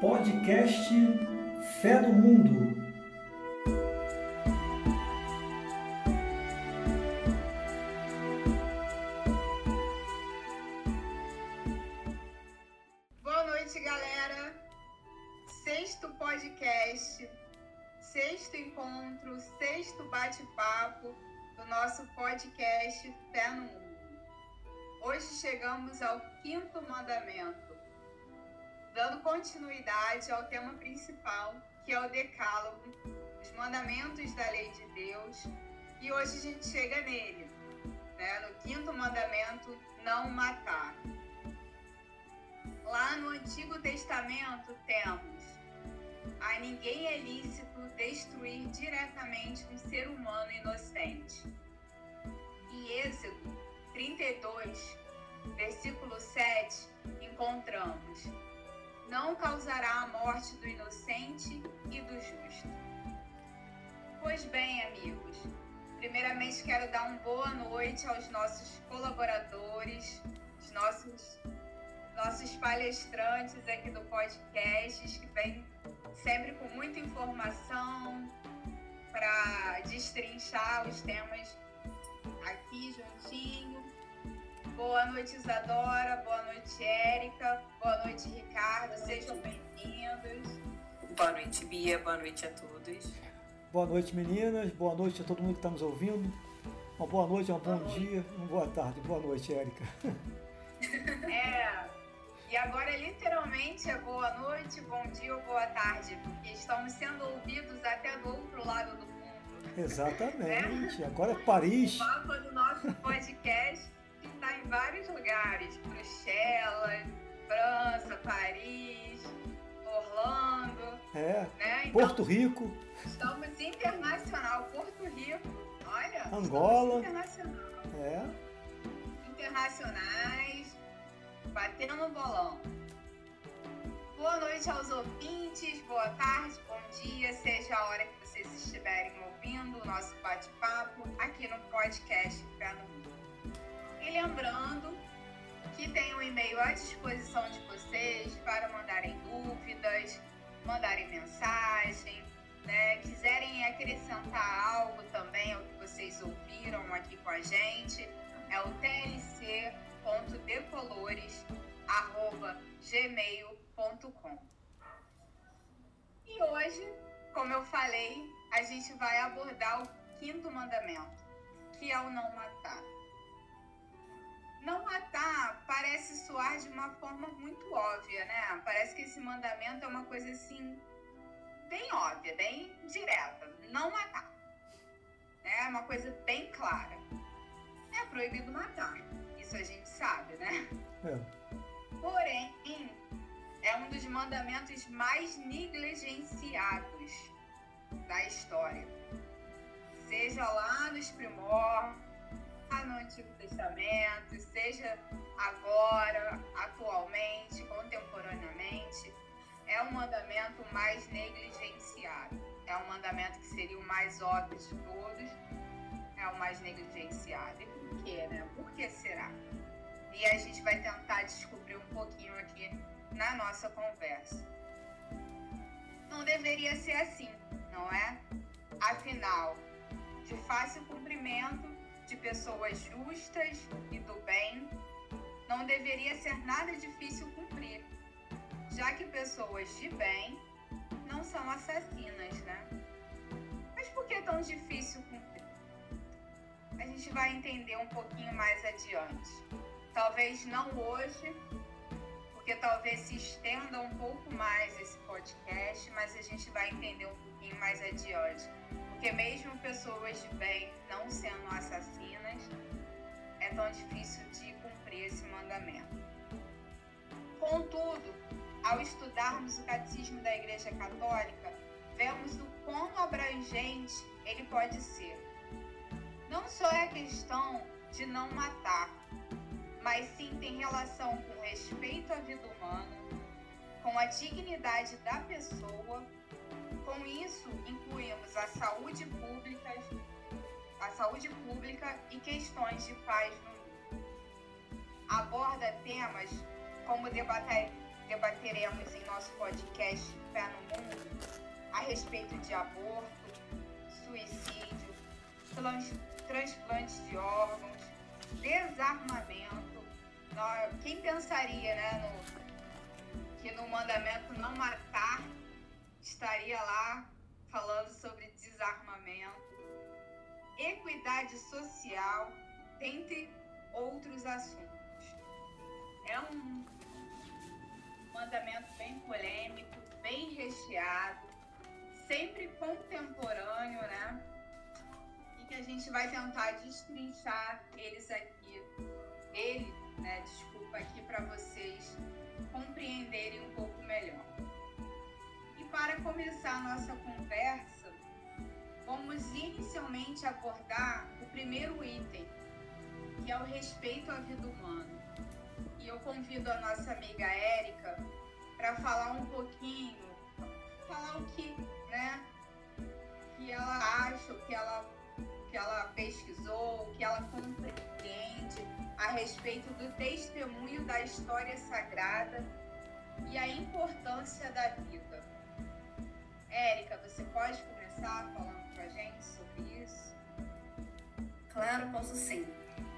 Podcast Fé do Mundo. Boa noite, galera. Sexto podcast, sexto encontro, sexto bate-papo do nosso podcast Fé no Mundo. Hoje chegamos ao quinto mandamento, continuidade ao tema principal, que é o Decálogo, os mandamentos da lei de Deus, e hoje a gente chega nele, né, no quinto mandamento, não matar. Lá no Antigo Testamento temos a ninguém é lícito destruir diretamente um ser humano inocente. Em Êxodo 32, versículo 7, encontramos: Não causará a morte do inocente e do justo. Pois bem, amigos, primeiramente quero dar uma boa noite aos nossos colaboradores, os nossos nossos palestrantes aqui do podcast, que vêm sempre com muita informação para destrinchar os temas aqui juntinho. Boa noite, Isadora. Boa noite, Érica. Boa noite, Ricardo. Sejam bem-vindos. Boa noite, Bia. Boa noite a todos. Boa noite, meninas. Boa noite a todo mundo que está nos ouvindo. Uma boa noite, um bom Boa dia, uma boa tarde. Boa noite, Érica. É. E agora, literalmente, é boa noite, bom dia ou boa tarde, porque estamos sendo ouvidos até do outro lado do mundo. Exatamente. Agora é Paris. O mapa do nosso podcast em vários lugares: Bruxelas, França, Paris, Orlando, É. né? Então, Porto Rico. estamos internacional. Porto Rico, olha. Angola. Internacional. É. Internacionais, batendo no bolão. Boa noite aos ouvintes, boa tarde, bom dia, seja a hora que vocês estiverem ouvindo o nosso bate-papo aqui no podcast Fé no Mundo. Lembrando que tem um e-mail à disposição de vocês para mandarem dúvidas, mandarem mensagem, né? quiserem acrescentar algo também ao que vocês ouviram aqui com a gente, é o tlc.decolores.gmail.com. E hoje, como eu falei, a gente vai abordar o quinto mandamento, que é o não matar. Não matar parece soar de uma forma muito óbvia, né? Parece que esse mandamento é uma coisa assim, bem óbvia, bem direta. Não matar. É uma coisa bem clara. É proibido matar. Isso a gente sabe, né? É. Porém, é um dos mandamentos mais negligenciados da história. Seja lá nos primórdios, lá no Antigo Testamento, seja agora, atualmente, contemporaneamente, é o mandamento mais negligenciado. É o mandamento que seria o mais óbvio de todos, é o mais negligenciado. E por quê, né? Por que será? E a gente vai tentar descobrir um pouquinho aqui na nossa conversa. Não deveria ser assim, não é? Afinal, de fácil cumprimento de pessoas justas e do bem, não deveria ser nada difícil cumprir, já que pessoas de bem não são assassinas, né? Mas por que é tão difícil cumprir? A gente vai entender um pouquinho mais adiante. Talvez não hoje, porque talvez se estenda um pouco mais esse podcast, mas a gente vai entender um pouquinho mais adiante. Porque mesmo pessoas de bem não sendo assassinas, é tão difícil de cumprir esse mandamento. Contudo, ao estudarmos o catecismo da Igreja Católica, vemos o quão abrangente ele pode ser. Não só é a questão de não matar, mas sim tem relação com respeito à vida humana, com a dignidade da pessoa. Com isso, incluímos a saúde pública, a saúde pública e questões de paz no mundo. Aborda temas como debater, debateremos em nosso podcast Pé no Mundo a respeito de aborto, suicídio, transplante de órgãos, desarmamento. Quem pensaria né, no, que no mandamento não matar estaria lá falando sobre desarmamento, equidade social, dentre outros assuntos. É um mandamento bem polêmico, bem recheado, sempre contemporâneo, né? E que a gente vai tentar destrinchar eles aqui, ele, né? Desculpa aqui para vocês compreenderem um pouco melhor. Para começar a nossa conversa, vamos inicialmente abordar o primeiro item, que é o respeito à vida humana. E eu convido a nossa amiga Érica para falar um pouquinho, falar o que, né, que ela acha, o que ela, que ela pesquisou, o que ela compreende a respeito do testemunho da história sagrada e a importância da vida. Érica, você pode começar falando com a gente sobre isso? Claro, posso sim.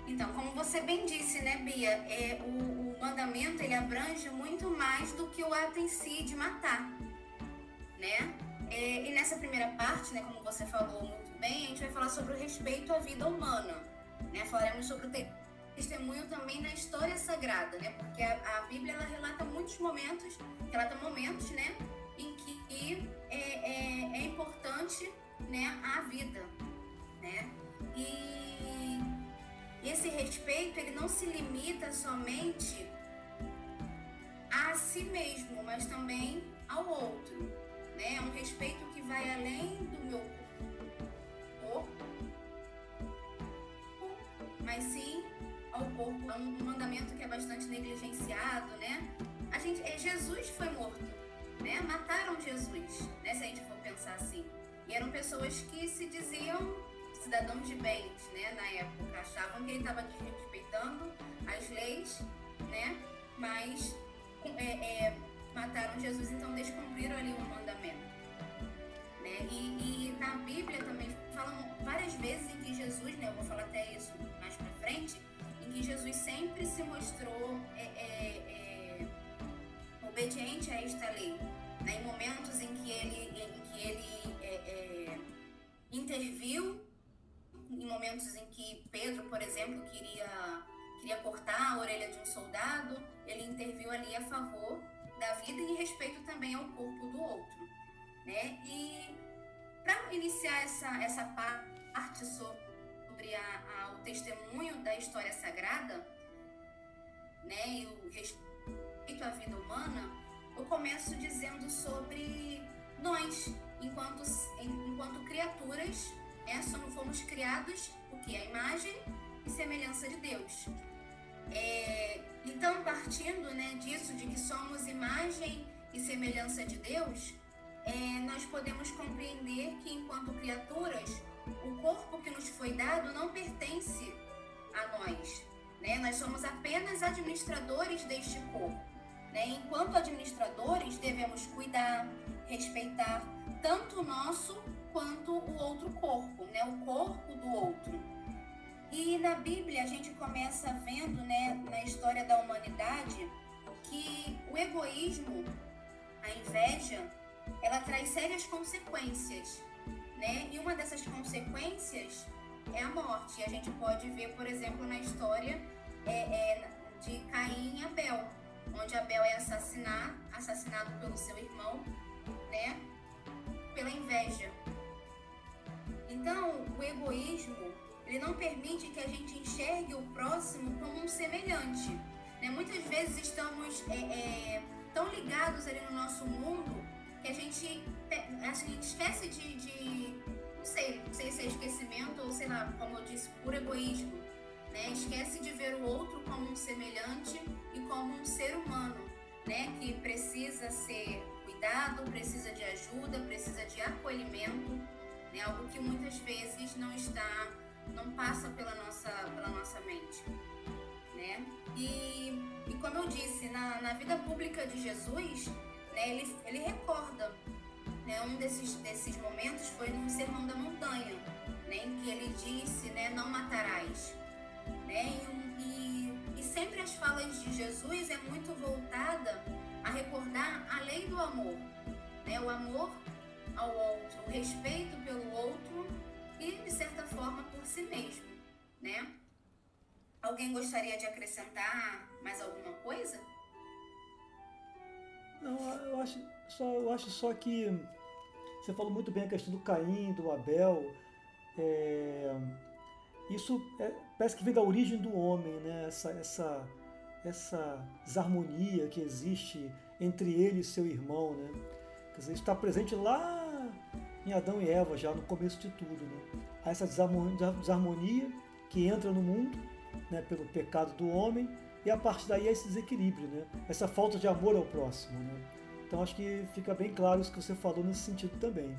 Então, como você bem disse, né, Bia, é, o, o mandamento ele abrange muito mais do que o ato em si de matar, né? É, e nessa primeira parte, né, como você falou muito bem, a gente vai falar sobre o respeito à vida humana, né? Falaremos sobre o testemunho também na história sagrada, né? Porque a, a Bíblia ela relata muitos momentos, relata momentos, né, em que é, é, é importante, né, a vida, né? E esse respeito, ele não se limita somente a si mesmo, mas também ao outro. Né? É um respeito que vai além do meu corpo, mas sim ao corpo. É um mandamento que é bastante negligenciado, né? A gente, é, Jesus foi morto, né? Mataram Jesus, né? Se a gente for pensar assim. E eram pessoas que se diziam cidadãos de bens, né, na época, achavam que ele estava desrespeitando as leis, né, mas é, é, mataram Jesus, então descumpriram ali o mandamento. Né? E, e, na Bíblia também falam várias vezes em que Jesus, né, eu vou falar até isso mais pra frente, em que Jesus sempre se mostrou é, é, é obediente a esta lei. Né? Em momentos em que ele, em que ele é, interviu em momentos em que Pedro, por exemplo, queria, queria cortar a orelha de um soldado, ele interviu ali a favor da vida e respeito também ao corpo do outro. Né? E para iniciar essa, essa parte sobre a, a, o testemunho da história sagrada né, e o respeito à vida humana, eu começo dizendo sobre nós, enquanto, enquanto criaturas é, somos, fomos criados o que? A imagem e semelhança de Deus. É, então, partindo né, disso, de que somos imagem e semelhança de Deus, é, nós podemos compreender que, enquanto criaturas, o corpo que nos foi dado não pertence a nós. Né? Nós somos apenas administradores deste corpo. Né? Enquanto administradores, devemos cuidar, respeitar tanto o nosso quanto o outro corpo, né? O corpo do outro. E na Bíblia a gente começa vendo, né, na história da humanidade, que o egoísmo, a inveja, ela traz sérias consequências, né? E uma dessas consequências é a morte. E a gente pode ver, por exemplo, na história é, é, de Caim e Abel, onde Abel é assassinado, assassinado pelo seu irmão, né? Pela inveja. Então, o egoísmo, ele não permite que a gente enxergue o próximo como um semelhante. Né? Muitas vezes estamos é, é, tão ligados ali no nosso mundo que a gente, a gente esquece de, de, não sei, não sei se é esquecimento ou sei lá, como eu disse, por egoísmo. Né? Esquece de ver o outro como um semelhante e como um ser humano, né? Que precisa ser cuidado, precisa de ajuda, precisa de acolhimento né? Algo que muitas vezes não está, não passa pela nossa, pela nossa mente. né? E, e como eu disse, na, na vida pública de Jesus, né, ele, ele recorda, né, um desses, desses momentos foi no Sermão da Montanha, né, em que ele disse, né, não matarás, né, e, e, e sempre as falas de Jesus é muito voltada a recordar a lei do amor, né, o amor ao outro, o respeito pelo outro e, de certa forma, por si mesmo, né? Alguém gostaria de acrescentar mais alguma coisa? Não, eu acho só, eu acho só que você falou muito bem a questão do Caim, do Abel. É, isso é, parece que vem da origem do homem, né? Essa, essa, essa desarmonia que existe entre ele e seu irmão, né? Quer dizer, está presente lá em Adão e Eva, já no começo de tudo, né? Há essa desarmonia que entra no mundo, né? Pelo pecado do homem e a partir daí é esse desequilíbrio, né? Essa falta de amor ao próximo, né? Então acho que fica bem claro isso que você falou nesse sentido também.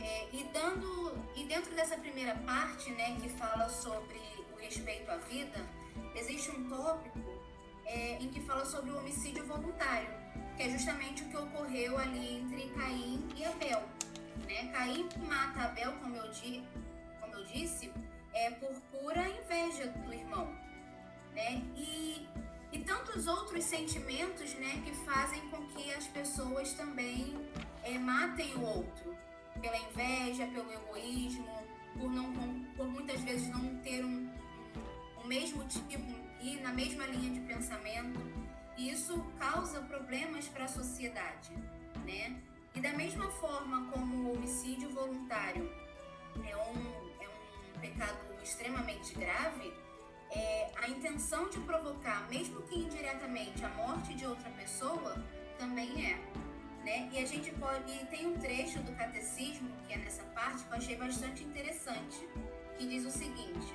É, e dando e dentro dessa primeira parte, né, que fala sobre o respeito à vida, existe um tópico é, em que fala sobre o homicídio voluntário, que é justamente o que ocorreu ali entre Caim e Abel. Né? Caim mata Abel, como eu, di, como eu disse, é por pura inveja do irmão né? E, e tantos outros sentimentos, né, que fazem com que as pessoas também é, matem o outro, pela inveja, pelo egoísmo, por não, por muitas vezes não ter um, um mesmo tipo e na mesma linha de pensamento. E isso causa problemas para a sociedade, né? E da mesma forma como o homicídio voluntário é um, é um pecado extremamente grave, é, a intenção de provocar, mesmo que indiretamente, a morte de outra pessoa também pode. Tem um trecho do catecismo, que é nessa parte, que eu achei bastante interessante, que diz o seguinte: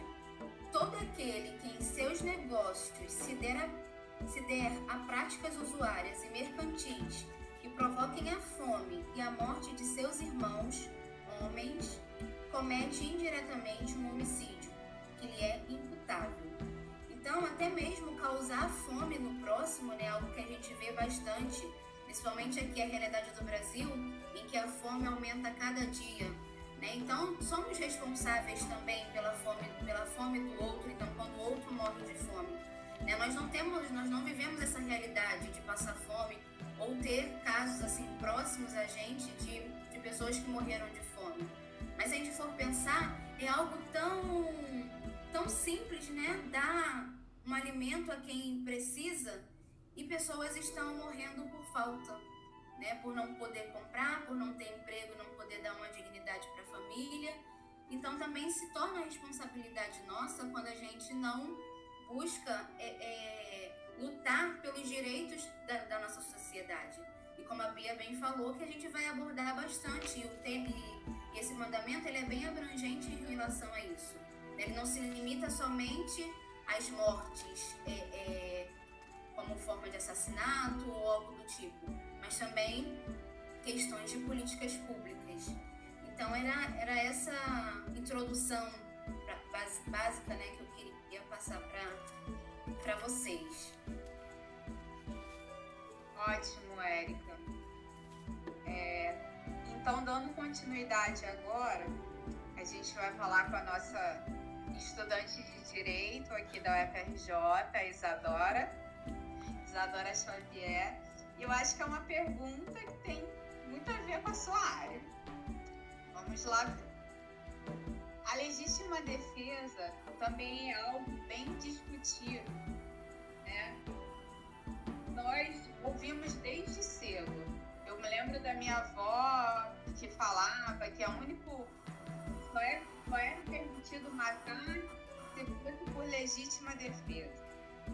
Todo aquele que em seus negócios se der a, se der a práticas usuárias e mercantis que provoquem a fome e a morte de seus irmãos, homens, comete indiretamente um homicídio, que lhe é imputável. Então, até mesmo causar fome no próximo, né, algo que a gente vê bastante, principalmente aqui a realidade do Brasil, em que a fome aumenta a cada dia. Né? Então, somos responsáveis também pela fome, pela fome do outro, então quando o outro morre de fome. Né? Nós não temos, nós não vivemos essa realidade de passar fome ou ter casos assim próximos a gente de, de pessoas que morreram de fome. Mas se a gente for pensar, é algo tão, tão simples, né? Dar um alimento a quem precisa e pessoas estão morrendo por falta, né? Por não poder comprar, por não ter emprego, não poder dar uma dignidade para a família. Então também se torna responsabilidade nossa quando a gente não busca é, é, lutar pelos direitos da, da, nossa sociedade. E como a Bia bem falou, que a gente vai abordar bastante o tema, e esse mandamento ele é bem abrangente em relação a isso. Ele não se limita somente as mortes é, é, como forma de assassinato ou algo do tipo, mas também questões de políticas públicas. Então era, era essa introdução pra, básica né, que eu queria passar para vocês. Ótimo, Érica. É, então, dando continuidade agora, a gente vai falar com a nossa estudante de Direito aqui da UFRJ, a Isadora, Isadora Xavier. E eu acho que é uma pergunta que tem muito a ver com a sua área. Vamos lá. A legítima defesa também é algo bem discutido. Né? Nós ouvimos desde cedo. Eu me lembro da minha avó que falava que é o único. Só é, só é permitido matar se fosse por legítima defesa.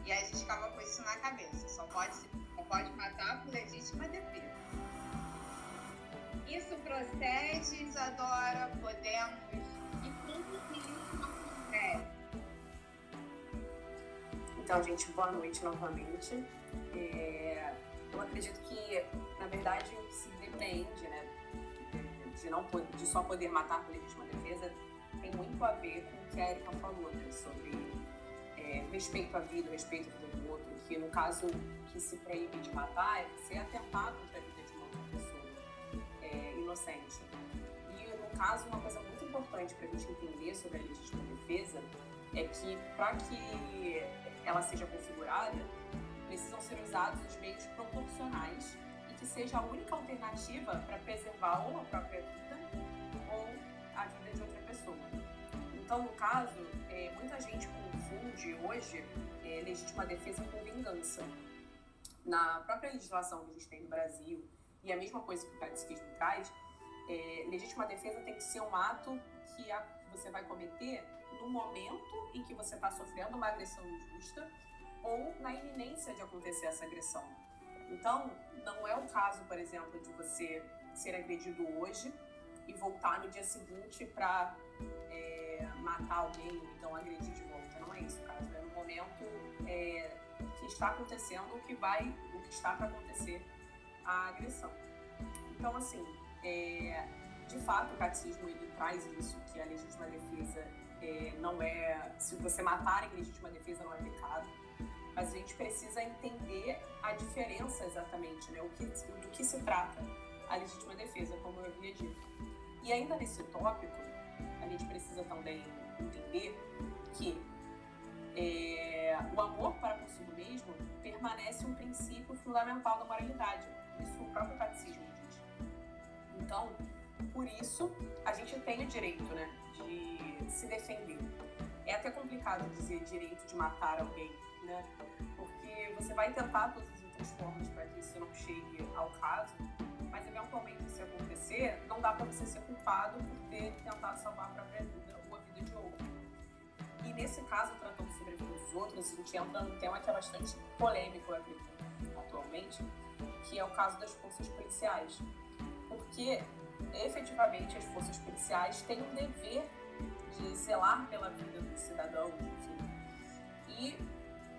E a gente ficava com isso na cabeça. Só pode, só pode matar por legítima defesa. Isso procede, Isadora, podemos. Então, gente, boa noite novamente. É, eu acredito que, na verdade, se depende, né, de, não, de só poder matar por legítima defesa, tem muito a ver com o que a Erika falou, né, sobre respeito à vida, respeito à vida do outro, que no caso que se proíbe de matar é você atentar contra a vida de uma outra pessoa é, inocente. E no caso, uma coisa muito importante para a gente entender sobre a legítima defesa é que para que ela seja configurada, precisam ser usados os meios proporcionais e que seja a única alternativa para preservar ou a própria vida ou a vida de outra pessoa. Então, no caso, é, muita gente confunde hoje é, legítima defesa com vingança. Na própria legislação que a gente tem no Brasil, e a mesma coisa que o catecismo traz, é, legítima defesa tem que ser um ato que a, você vai cometer no momento em que você está sofrendo uma agressão injusta ou na iminência de acontecer essa agressão. Então, não é o caso, por exemplo, de você ser agredido hoje e voltar no dia seguinte para é, matar alguém ou então agredir de volta. Não é isso o caso. É no momento é, que está acontecendo o que vai, o que está para acontecer a agressão. Então, assim, é, de fato, o catecismo ele traz isso, que a legítima defesa é, não é. Se você matar em legítima defesa, não é pecado. Mas a gente precisa entender a diferença exatamente, né? O que, do que se trata a legítima defesa, como eu havia dito. E ainda nesse tópico, a gente precisa também entender que é, o amor para consigo mesmo permanece um princípio fundamental da moralidade. Isso o próprio catecismo diz. Então, por isso, a gente tem o direito né, de se defender. É até complicado dizer direito de matar alguém, né? Porque você vai tentar todas as outras formas para que isso não chegue ao caso, mas eventualmente se acontecer, não dá para você ser culpado por ter tentado salvar a própria vida ou a vida de outro. E nesse caso, tratando sobre a vida dos outros, a gente entra num tema que é bastante polêmico, atualmente, que é o caso das forças policiais. Porque efetivamente as forças policiais têm um dever de zelar pela vida dos cidadãos, enfim. E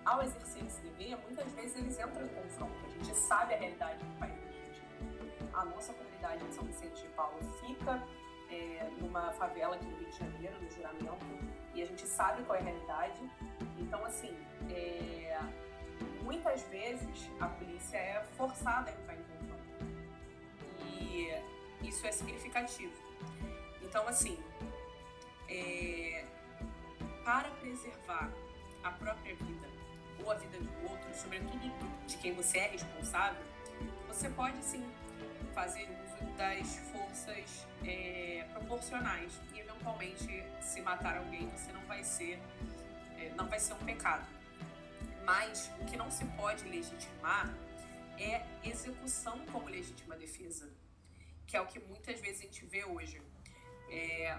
ao exercer esse dever, muitas vezes eles entram em confronto. A gente sabe a realidade do país. A nossa comunidade de São Vicente de Paulo fica é, numa favela aqui no Rio de Janeiro, no Juramento, e a gente sabe qual é a realidade. Então, assim, é, muitas vezes a polícia é forçada a entrar em confronto. E isso é significativo. Então, assim, é, para preservar a própria vida ou a vida do outro, sobretudo de quem você é responsável, você pode sim fazer uso das forças é, proporcionais e eventualmente se matar alguém você não vai ser é, não vai ser um pecado. Mas o que não se pode legitimar é execução como legítima defesa que é o que muitas vezes a gente vê hoje. É,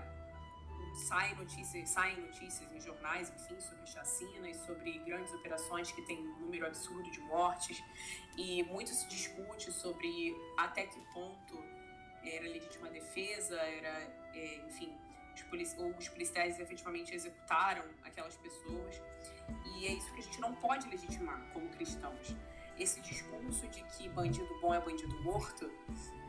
saem notícias, saem notícias em jornais, enfim, sobre chacinas, sobre grandes operações que têm um número absurdo de mortes, e muito se discute sobre até que ponto era legítima defesa, era, é, enfim, os, polici os policiais efetivamente executaram aquelas pessoas, e é isso que a gente não pode legitimar como cristãos. Esse discurso de que bandido bom é bandido morto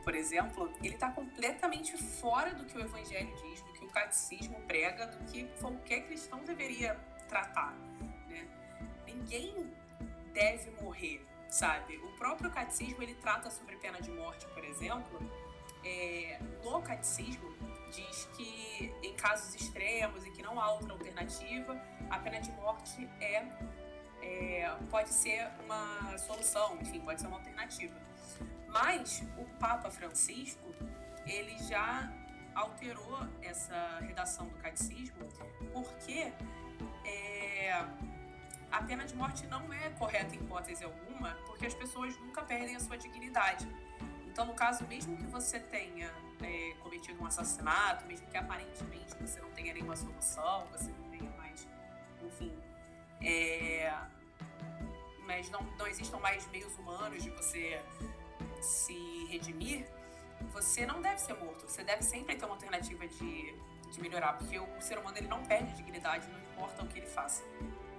por exemplo, ele está completamente fora do que o Evangelho diz, do o catecismo prega, do que qualquer cristão deveria tratar. Né? Ninguém deve morrer, sabe? O próprio catecismo ele trata sobre pena de morte, por exemplo. É, no catecismo diz que em casos extremos e que não há outra alternativa, a pena de morte é, é pode ser uma solução, enfim, pode ser uma alternativa. Mas o Papa Francisco, ele já alterou essa redação do catecismo porque é, a pena de morte não é correta em hipótese alguma, porque as pessoas nunca perdem a sua dignidade. Então, no caso, mesmo que você tenha é, cometido um assassinato, mesmo que aparentemente você não tenha nenhuma solução, você não tenha mais, enfim, é, mas não, não existam mais meios humanos de você se redimir, você não deve ser morto. Você deve sempre ter uma alternativa de, de melhorar, porque o ser humano ele não perde dignidade, não importa o que ele faça.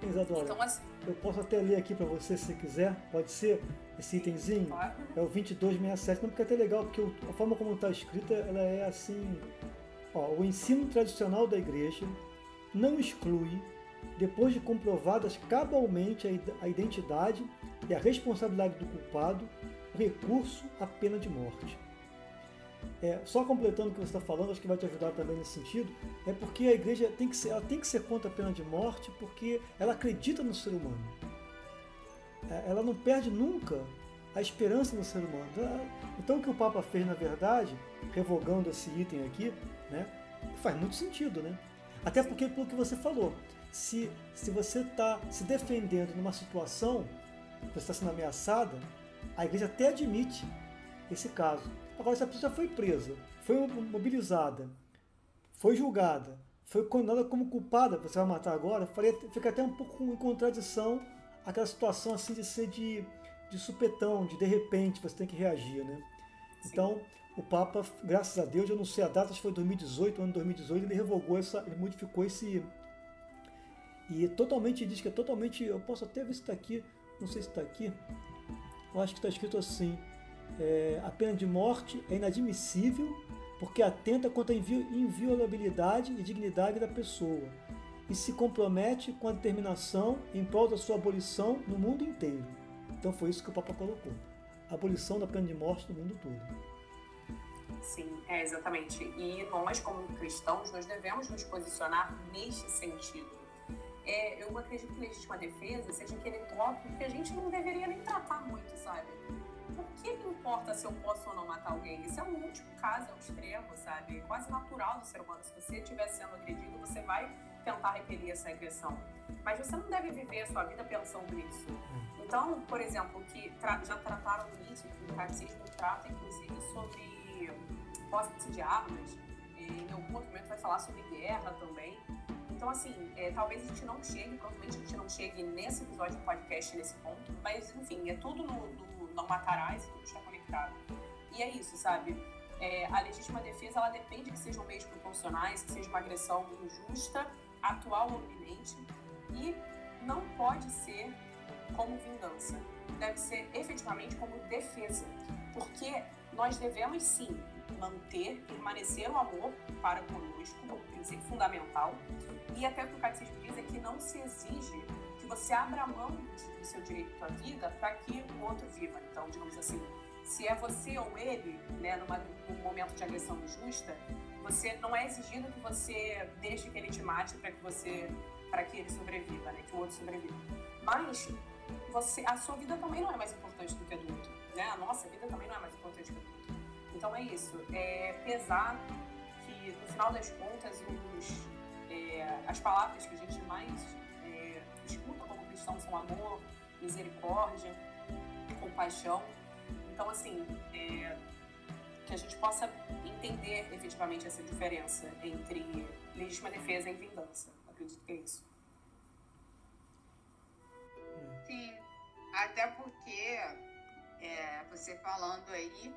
Exato. Então, assim, eu posso até ler aqui para você se quiser, pode ser esse itemzinho? Claro. É o 2267, não porque é até legal, porque a forma como está escrita, ela é assim, ó, o ensino tradicional da igreja não exclui depois de comprovadas cabalmente a identidade e a responsabilidade do culpado, recurso à pena de morte. É, só completando o que você está falando, acho que vai te ajudar também nesse sentido, é porque a igreja tem que ser, ela tem que ser contra a pena de morte porque ela acredita no ser humano. É, ela não perde nunca a esperança no ser humano. Então o que o Papa fez, na verdade, revogando esse item aqui, né, faz muito sentido, né? Até porque, pelo que você falou, se, se você está se defendendo numa situação, você está sendo ameaçada, a igreja até admite esse caso. Agora, se a pessoa foi presa, foi mobilizada, foi julgada, foi condenada como culpada, você vai matar agora, fica até um pouco em contradição aquela situação assim de ser de, de supetão, de de repente você tem que reagir, né? Sim. Então, o Papa, graças a Deus, eu não sei a data, se foi 2018, ano 2018, ele revogou essa, ele modificou esse e totalmente diz que é totalmente, eu posso até ver se está aqui, não sei se está aqui, eu acho que está escrito assim, é, a pena de morte é inadmissível porque atenta contra a inviolabilidade e dignidade da pessoa e se compromete com a determinação em prol da sua abolição no mundo inteiro. Então foi isso que o Papa colocou. A abolição da pena de morte no mundo todo. Sim, é exatamente. E nós, como cristãos, nós devemos nos posicionar neste sentido. É, eu acredito que legítima defesa seja aquele tópico que a gente não deveria nem tratar muito, sabe? Por que me importa se eu posso ou não matar alguém? Isso é um último caso, é um extremo, sabe? É quase natural do ser humano. Se você estiver sendo agredido, você vai tentar repelir essa agressão. Mas você não deve viver a sua vida pensando nisso. Então, por exemplo, que tra já trataram isso, o catecismo trata inclusive sobre posse de armas, em algum outro momento vai falar sobre guerra também. Então, assim, é, talvez a gente não chegue, provavelmente a gente não chegue nesse episódio do podcast, nesse ponto, mas, enfim, é tudo no, no Não Matarás e tudo está conectado. E é isso, sabe? É, a legítima defesa, ela depende que sejam meios proporcionais, que seja uma agressão injusta atual ou iminente e não pode ser como vingança. Deve ser efetivamente como defesa, porque nós devemos sim manter, permanecer o amor para conosco, um princípio fundamental, e até o que o catecismo diz é que não se exige você abra mão do seu direito à vida para que o outro viva. Então, digamos assim, se é você ou ele, né, numa, num momento de agressão injusta, você não é exigido que você deixe que ele te mate para que você para que ele sobreviva, né? Que o outro sobreviva. Mas você, a sua vida também não é mais importante do que a do outro, né? A nossa vida também não é mais importante que a do outro. Então é isso. É pesar que no final das contas os, é, as palavras que a gente mais é, escuta como cristão são amor, misericórdia, compaixão. Então assim é, que a gente possa entender efetivamente essa diferença entre legítima defesa e vingança. Acredito que é isso. Sim, até porque é, você falando aí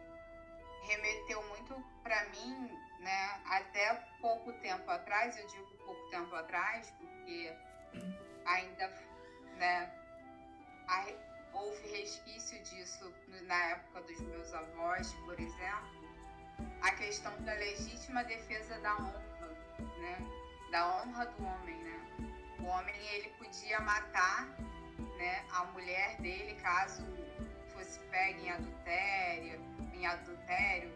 remeteu muito para mim, né? Até pouco tempo atrás, eu digo pouco tempo atrás, porque ainda, né? houve resquício disso na época dos meus avós, por exemplo a questão da legítima defesa da honra, né? Da honra do homem, né? O homem ele podia matar, né, a mulher dele caso fosse pega em adultério, em adultério,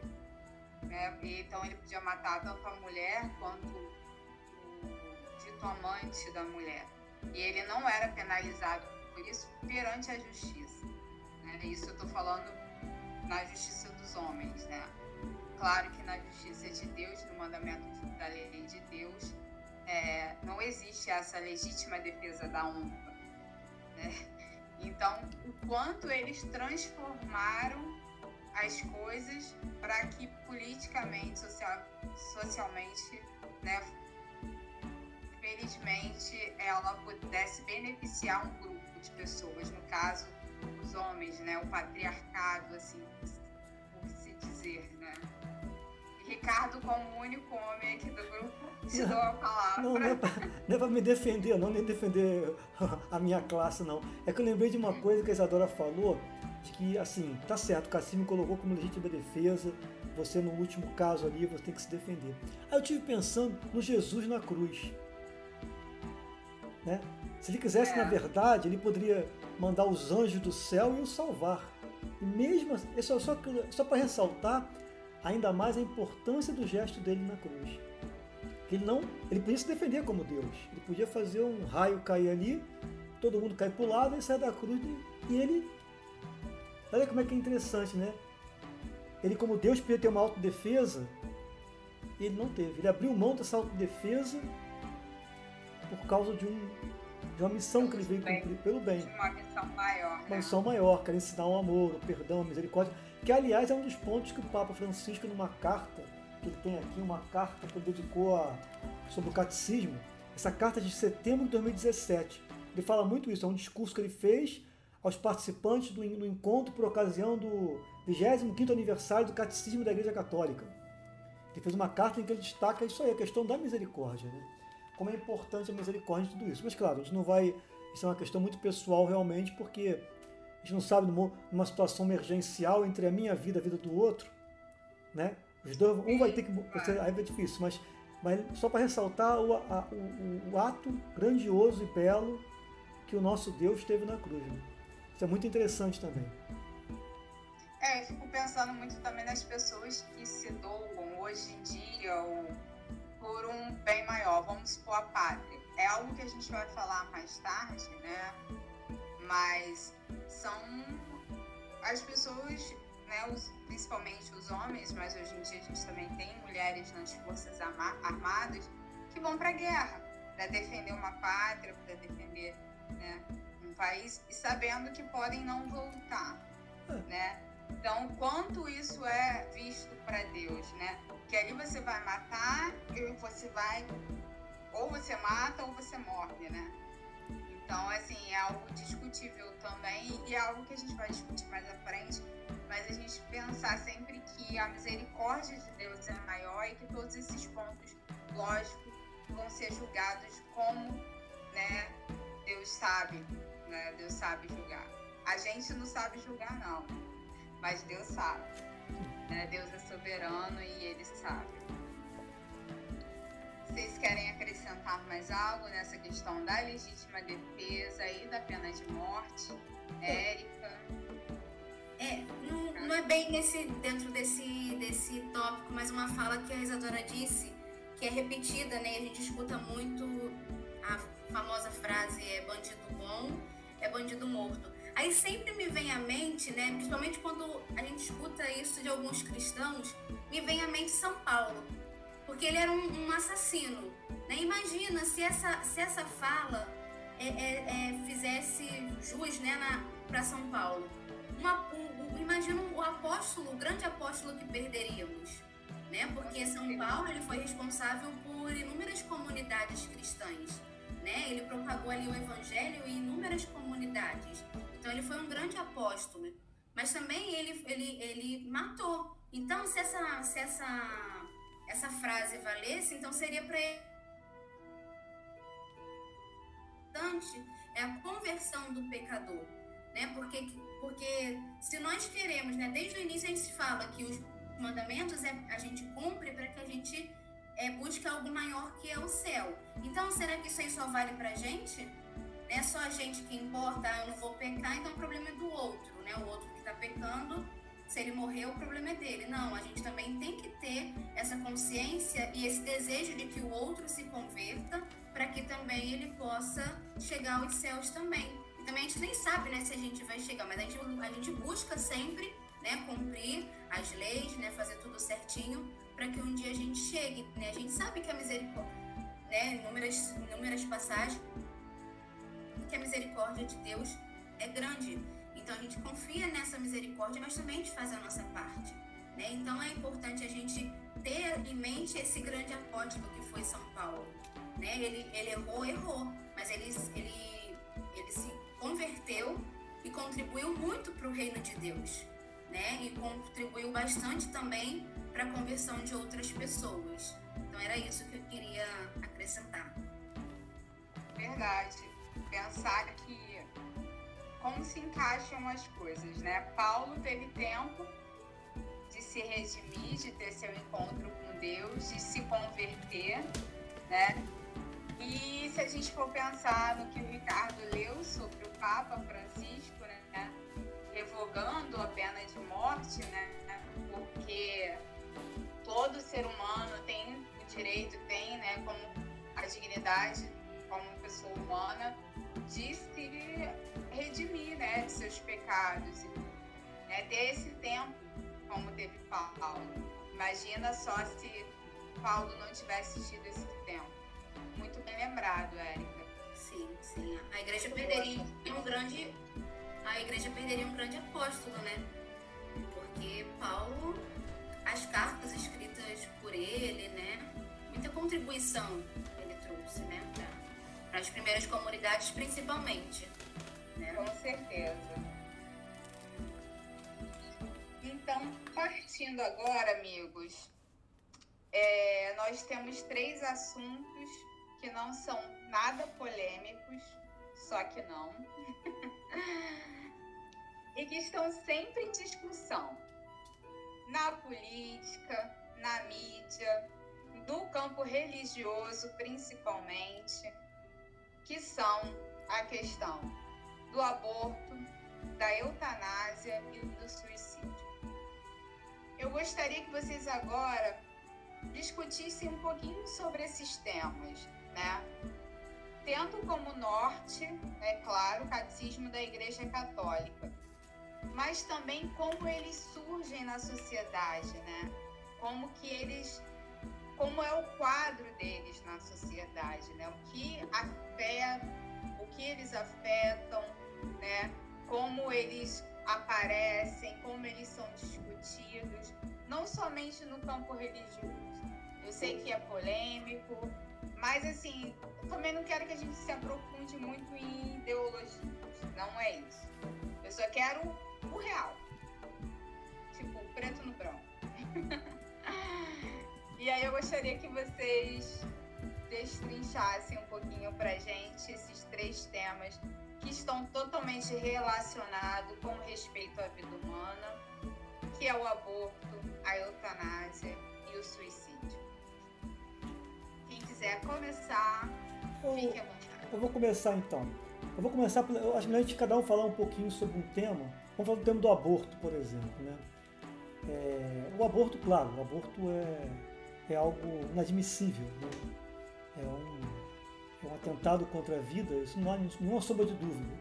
né? Então ele podia matar tanto a mulher quanto o dito amante da mulher. E ele não era penalizado por isso perante a justiça. Né? Isso eu estou falando na justiça dos homens, né? Claro que na justiça de Deus, no mandamento da lei de Deus, é, não existe essa legítima defesa da honra. Né? Então, o quanto eles transformaram as coisas para que politicamente, social, socialmente, né, felizmente, ela pudesse beneficiar um grupo de pessoas, no caso, os homens, né, o patriarcado, assim, por se dizer, né? Ricardo, como único homem aqui do grupo, te dou a palavra. Não, não é pra, não é pra me defender, não, nem defender a minha classe, não. É que eu lembrei de uma coisa que a Isadora falou, de que, assim, tá certo, o Cassim me colocou como legítima defesa, você no último caso ali, você tem que se defender. Aí eu tive pensando no Jesus na cruz. Né? Se ele quisesse, é. na verdade, ele poderia mandar os anjos do céu e o salvar. E mesmo assim, é só, só, só para ressaltar ainda mais a importância do gesto dele na cruz. Ele não, ele podia se defender como Deus. Ele podia fazer um raio cair ali, todo mundo cai para o lado e sai da cruz e ele. Olha como é que é interessante, né? Ele, como Deus, podia ter uma autodefesa, e ele não teve. Ele abriu mão dessa autodefesa por causa de, um, de uma missão que ele veio cumprir pelo bem. Uma missão maior. Né? Uma missão maior, que era ensinar o amor, o perdão, a misericórdia. Que, aliás, é um dos pontos que o Papa Francisco, numa carta, que ele tem aqui, uma carta que ele dedicou a, sobre o catecismo, essa carta é de setembro de 2017. Ele fala muito isso, é um discurso que ele fez aos participantes do, do encontro por ocasião do 25º aniversário do Catecismo da Igreja Católica. Ele fez uma carta em que ele destaca isso aí, a questão da misericórdia, né? Como é importante a misericórdia em tudo isso. Mas claro, a gente não vai. Isso é uma questão muito pessoal realmente, porque a gente não sabe numa situação emergencial entre a minha vida e a vida do outro, né? Os dois, um vai ter que. Aí é difícil, mas, mas só para ressaltar o, a, o, o, ato grandioso e belo que o nosso Deus teve na cruz. Né? Isso é muito interessante também. É, eu fico pensando muito também nas pessoas que se doam hoje em dia ou por um bem maior, vamos supor a pátria. É algo que a gente vai falar mais tarde, né? Mas são as pessoas, né, os, principalmente os homens, mas hoje em dia a gente também tem mulheres nas forças armadas que vão para a guerra para defender uma pátria, para defender né, um país e sabendo que podem não voltar, é. né? Então, quanto isso é visto para Deus, né? Que ali você vai matar você vai ou você mata ou você morre, né? Então, assim, é algo discutível também e é algo que a gente vai discutir mais à frente, mas a gente pensar sempre que a misericórdia de Deus é maior e que todos esses pontos, lógico, vão ser julgados como, né, Deus sabe, né? Deus sabe julgar. A gente não sabe julgar, não mas Deus sabe. Né? Deus é soberano e Ele sabe. Vocês querem acrescentar mais algo nessa questão da legítima defesa e da pena de morte? Érica? É, não, não, é bem nesse, dentro desse, desse tópico, mas uma fala que a Isadora disse, que é repetida, né? A gente escuta muito a famosa frase é bandido bom, é bandido morto. Aí sempre me vem à mente, né, principalmente quando a gente escuta isso de alguns cristãos, me vem à mente São Paulo, porque ele era um, um assassino. Né? Imagina se essa, se essa fala é, é, é, fizesse jus né, para São Paulo. Uma, um, imagina o apóstolo, o grande apóstolo que perderíamos. Né? Porque São Paulo ele foi responsável por inúmeras comunidades cristãs. Né? Ele propagou ali o evangelho em inúmeras comunidades. Então ele foi um grande apóstolo, mas também ele, ele, ele matou. Então se essa, se essa, essa frase valesse, então seria para ele é a conversão do pecador, né? Porque porque se nós queremos, né, desde o início a gente fala que os mandamentos é, a gente cumpre para que a gente é, busque algo maior que é o céu. Então, será que isso aí só vale para gente? É só a gente que importa, eu não vou pecar, então o problema é do outro, né? O outro que está pecando, se ele morrer, o problema é dele. Não, a gente também tem que ter essa consciência e esse desejo de que o outro se converta para que também ele possa chegar aos céus também. E também a gente nem sabe, né, se a gente vai chegar, mas a gente, a gente busca sempre, né, cumprir as leis, né, fazer tudo certinho para que um dia a gente chegue, né? A gente sabe que a misericórdia, né, inúmeras, inúmeras passagens que a misericórdia de Deus é grande. Então a gente confia nessa misericórdia, mas também a gente faz a nossa parte. Né? Então é importante a gente ter em mente esse grande apóstolo que foi São Paulo. Né? Ele, ele errou, errou, mas ele, ele, ele se converteu e contribuiu muito para o reino de Deus. Né? E contribuiu bastante também para a conversão de outras pessoas. Então era isso que eu queria acrescentar. Verdade pensar que como se encaixam as coisas, né? Paulo teve tempo de se redimir, de ter seu encontro com Deus, de se converter, né? E se a gente for pensar no que o Ricardo leu sobre o Papa Francisco, né, revogando a pena de morte, né, porque todo ser humano tem o direito, tem, né, como a dignidade como pessoa humana de se redimir, né, de seus pecados, né, ter esse tempo como teve Paulo. Imagina só se Paulo não tivesse tido esse tempo. Muito bem lembrado, Érica. Sim, sim. A igreja perderia um grande, a igreja perderia um grande apóstolo, né? Porque Paulo, as cartas escritas por ele, né? Muita contribuição ele trouxe, né? Para as primeiras comunidades, principalmente. Né? Com certeza. Então, partindo agora, amigos, é, nós temos três assuntos que não são nada polêmicos, só que não, e que estão sempre em discussão na política, na mídia, no campo religioso principalmente, que são a questão do aborto, da eutanásia e do suicídio. Eu gostaria que vocês agora discutissem um pouquinho sobre esses temas, né? Tendo como norte, é claro, o catecismo da Igreja Católica, mas também como eles surgem na sociedade, né? Como que eles como é o quadro deles na sociedade, né? O que afeta, o que eles afetam, né? Como eles aparecem, como eles são discutidos, não somente no campo religioso. Eu sei que é polêmico, mas assim, também não quero que a gente se aprofunde muito em ideologias. Não é isso. Eu só quero o real. Tipo, preto no branco. e aí eu gostaria que vocês destrinchassem um pouquinho pra gente esses três temas que estão totalmente relacionados com respeito à vida humana, que é o aborto, a eutanásia e o suicídio. Quem quiser começar, fique à vontade. Eu vou começar então. Eu vou começar, eu acho melhor a gente cada um falar um pouquinho sobre um tema. Vamos falar do tema do aborto, por exemplo. Né? É, o aborto, claro, o aborto é, é algo inadmissível. Né? É um é um atentado contra a vida, isso não há nenhuma sombra de dúvida.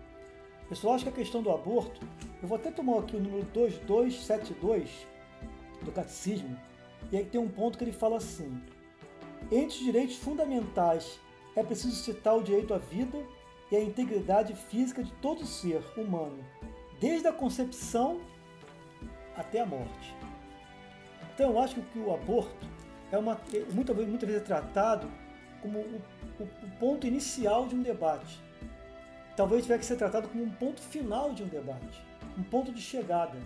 Pessoal, acho que a questão do aborto, eu vou até tomar aqui o número 2272 do Catecismo, e aí tem um ponto que ele fala assim: entre os direitos fundamentais é preciso citar o direito à vida e à integridade física de todo ser humano, desde a concepção até a morte. Então, eu acho que o aborto é uma, muitas, muitas vezes é tratado como o, o, o ponto inicial de um debate. Talvez tivesse que ser tratado como um ponto final de um debate, um ponto de chegada.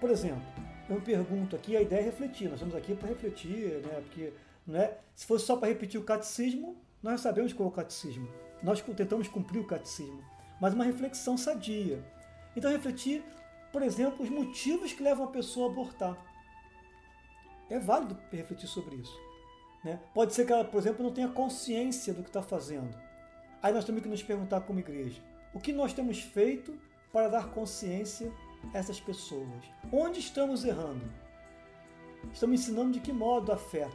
Por exemplo, eu pergunto aqui, a ideia é refletir, nós estamos aqui para refletir, né? porque não é, se fosse só para repetir o catecismo, nós sabemos qual é o catecismo. Nós tentamos cumprir o catecismo, mas uma reflexão sadia. Então, refletir, por exemplo, os motivos que levam a pessoa a abortar. É válido refletir sobre isso. Né? Pode ser que ela, por exemplo, não tenha consciência do que está fazendo. Aí nós temos que nos perguntar como igreja: o que nós temos feito para dar consciência a essas pessoas? Onde estamos errando? Estamos ensinando de que modo a fé?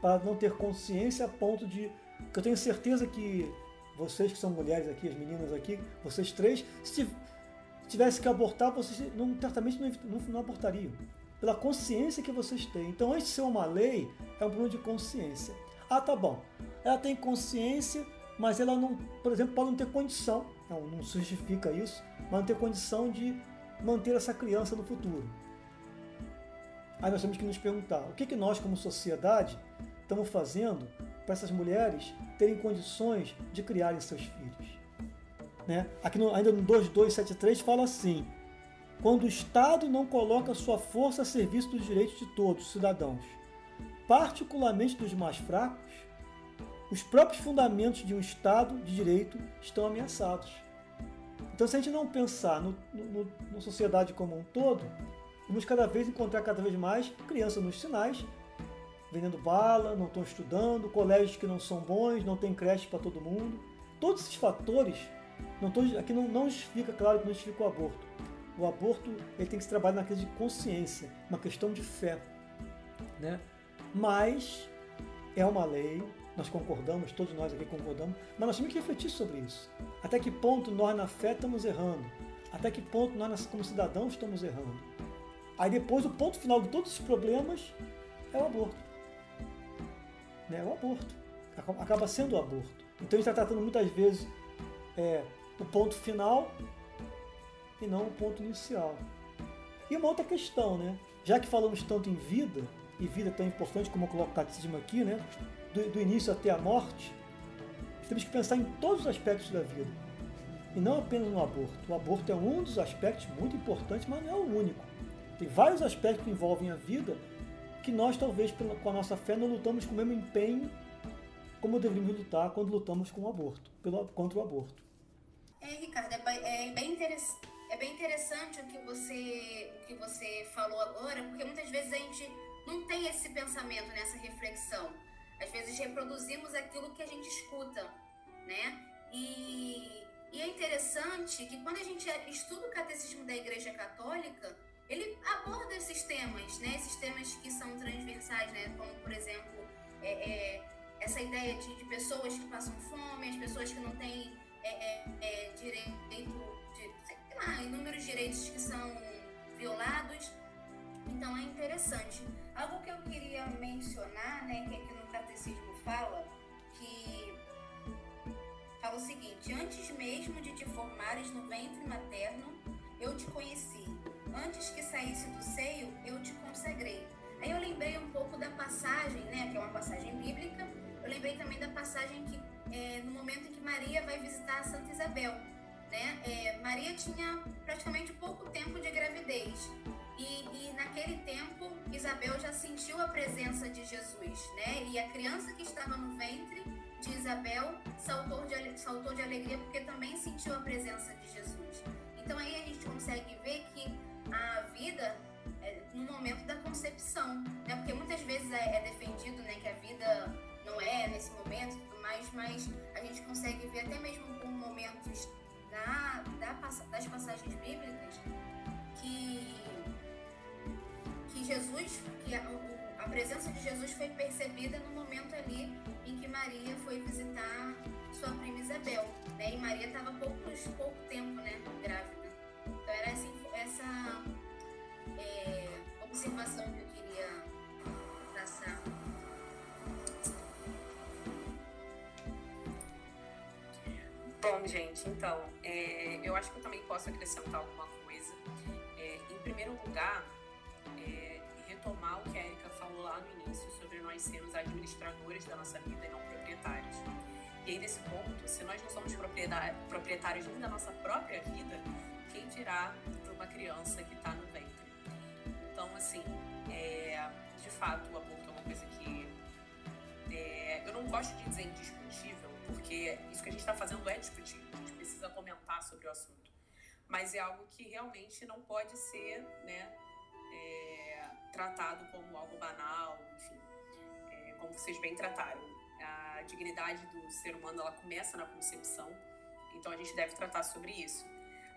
Para não ter consciência a ponto de. que eu tenho certeza que vocês que são mulheres aqui, as meninas aqui, vocês três, se tivesse que abortar, vocês não, certamente não, não, não abortariam pela consciência que vocês têm. Então, antes de ser uma lei, é um problema de consciência. Ah, tá bom. Ela tem consciência, mas ela não, por exemplo, pode não ter condição, não, não justifica isso, mas não ter condição de manter essa criança no futuro. Aí nós temos que nos perguntar: o que, que nós, como sociedade, estamos fazendo para essas mulheres terem condições de criarem seus filhos? Né? Aqui no, ainda no 2273 fala assim: quando o Estado não coloca sua força a serviço dos direitos de todos os cidadãos, particularmente dos mais fracos, os próprios fundamentos de um Estado de direito estão ameaçados. Então, se a gente não pensar no, no, na sociedade como um todo, vamos cada vez encontrar cada vez mais crianças nos sinais vendendo bala, não estão estudando, colégios que não são bons, não tem creche para todo mundo. Todos esses fatores, não tô, aqui não, não justifica, claro que não justifica o aborto. O aborto ele tem que se trabalhar na questão de consciência, uma questão de fé. Né? Mas é uma lei, nós concordamos, todos nós aqui concordamos, mas nós temos que refletir sobre isso. Até que ponto nós na fé estamos errando? Até que ponto nós como cidadãos estamos errando? Aí depois o ponto final de todos esses problemas é o aborto. Né? É o aborto. Acaba sendo o aborto. Então a gente está tratando muitas vezes é, o ponto final e não o ponto inicial. E uma outra questão, né? Já que falamos tanto em vida, e vida tão importante como coloca o catecismo aqui, né? Do, do, início até a morte, temos que pensar em todos os aspectos da vida. E não apenas no aborto. O aborto é um dos aspectos muito importantes, mas não é o único. Tem vários aspectos que envolvem a vida que nós, talvez, com a nossa fé, não lutamos com o mesmo empenho como deveríamos lutar quando lutamos com o aborto, pelo, contra o aborto. É, Ricardo, é, é bem interessante. É bem interessante o que você o que você falou agora, porque muitas vezes a gente não tem esse pensamento, nessa reflexão. Às vezes reproduzimos aquilo que a gente escuta, né? E, e é interessante que quando a gente estuda o catecismo da Igreja Católica, ele aborda esses temas, né? Esses temas que são transversais, né? Como, por exemplo, é, é, essa ideia de, de, pessoas que passam fome, as pessoas que não têm é, é, é direito, sei lá, inúmeros direitos que são violados. Então é interessante. Algo que eu queria mencionar, né, que aqui no catecismo fala, que fala o seguinte: antes mesmo de te formares no ventre materno, eu te conheci. Antes que saísse do seio, eu te consagrei. Aí eu lembrei um pouco da passagem, né, que é uma passagem bíblica. Eu lembrei também da passagem que é, no momento em que Maria vai visitar Santa Isabel, né? É, Maria tinha praticamente pouco tempo de gravidez e, e, naquele tempo, Isabel já sentiu a presença de Jesus, né? E a criança que estava no ventre de Isabel saltou de, saltou de alegria porque também sentiu a presença de Jesus. Então aí a gente consegue ver que a vida é no momento da concepção, né? Porque muitas vezes é, é defendido, né, que a vida não é nesse momento e tudo mais, mas a gente consegue ver até mesmo com momentos da, das passagens bíblicas que que Jesus, que a, a presença de Jesus foi percebida no momento ali em que Maria foi visitar sua prima Isabel, né? E Maria estava pouco, pouco tempo, né, grávida. Então era essa, essa é, observação que eu queria traçar. Bom, gente, então, é, eu acho que eu também posso acrescentar alguma coisa. É, em primeiro lugar, retomar o que a Erika falou lá no início sobre nós sermos administradores da nossa vida e não proprietários. E aí, nesse ponto, se nós não somos proprietários nem da nossa própria vida, quem dirá de uma criança que está no ventre? Então, assim, é, de fato, o aborto é uma coisa que é, eu não gosto de dizer indiscutível, porque isso que a gente está fazendo é discutível, a gente precisa comentar sobre o assunto. Mas é algo que realmente não pode ser, né? É, tratado como algo banal, enfim, é, como vocês bem trataram. A dignidade do ser humano ela começa na concepção, então a gente deve tratar sobre isso.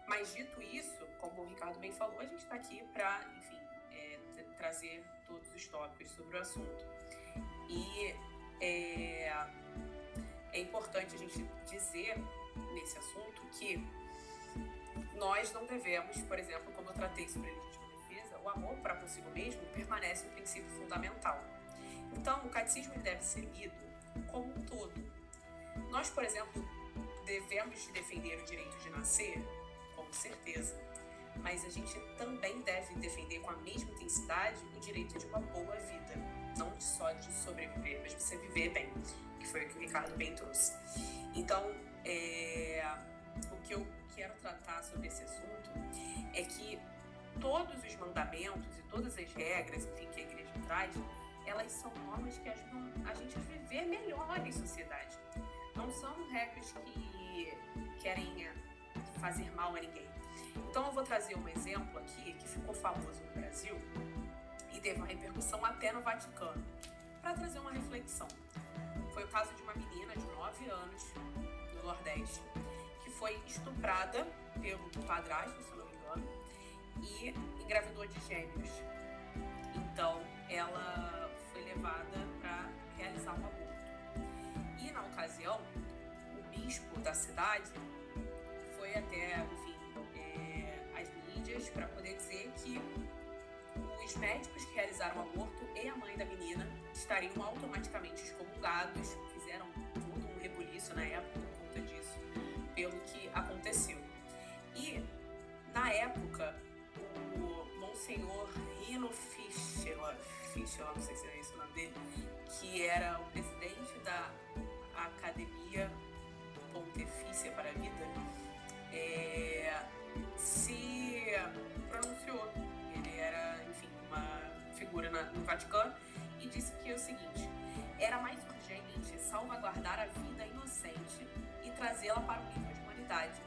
Mas dito isso, como o Ricardo bem falou, a gente está aqui para, enfim, é, trazer todos os tópicos sobre o assunto. E é, é importante a gente dizer nesse assunto que nós não devemos, por exemplo, como eu tratei sobre o amor para consigo mesmo permanece um princípio fundamental. Então, o catecismo deve ser lido como um todo. Nós, por exemplo, devemos defender o direito de nascer, com certeza, mas a gente também deve defender com a mesma intensidade o direito de uma boa vida, não só de sobreviver, mas de você viver bem, que foi o que o Ricardo bem trouxe. Então, é, o que eu quero tratar sobre esse assunto é que todos os mandamentos e todas as regras, enfim, que a igreja traz, elas são normas que ajudam a gente a viver melhor em sociedade. Não são regras que querem eh, fazer mal a ninguém. Então eu vou trazer um exemplo aqui que ficou famoso no Brasil e teve uma repercussão até no Vaticano. para trazer uma reflexão. Foi o caso de uma menina de 9 anos no Nordeste que foi estuprada pelo padrasto, se não me engano, e engravidou de gêmeos. Então, ela foi levada para realizar um aborto. E na ocasião, o bispo da cidade foi até, enfim, é, as mídias para poder dizer que os médicos que realizaram o aborto e a mãe da menina estariam automaticamente excomungados, fizeram todo um rebuliço na época por conta disso, pelo que aconteceu. E, na época, o Monsenhor Rino Fischer, Fischer, não sei se é esse o nome dele, que era o presidente da Academia Pontifícia para a Vida, é, se pronunciou. Ele era, uma figura na, no Vaticano e disse que é o seguinte: era mais urgente salvaguardar a vida inocente e trazê-la para o nível de humanidade,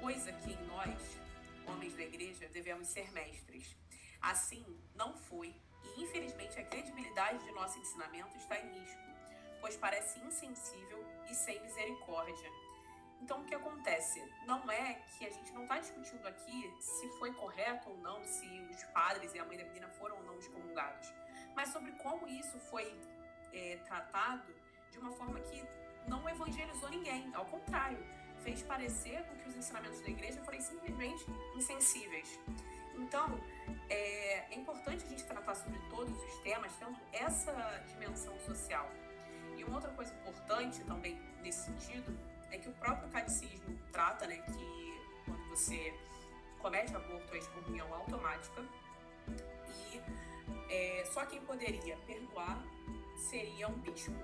coisa que em nós, homens da igreja, devemos ser mestres. Assim, não foi, e infelizmente a credibilidade de nosso ensinamento está em risco, pois parece insensível e sem misericórdia. Então, o que acontece? Não é que a gente não está discutindo aqui se foi correto ou não, se os padres e a mãe da menina foram ou não excomungados, mas sobre como isso foi é, tratado de uma forma que não evangelizou ninguém, ao contrário, fez parecer com que os ensinamentos da igreja foram simplesmente insensíveis. Então, é, é importante a gente tratar sobre todos os temas, tendo essa dimensão social. E uma outra coisa importante também nesse sentido é que o próprio catecismo trata, né, que quando você comete aborto é excomunhão automática e é, só quem poderia perdoar seria um bispo.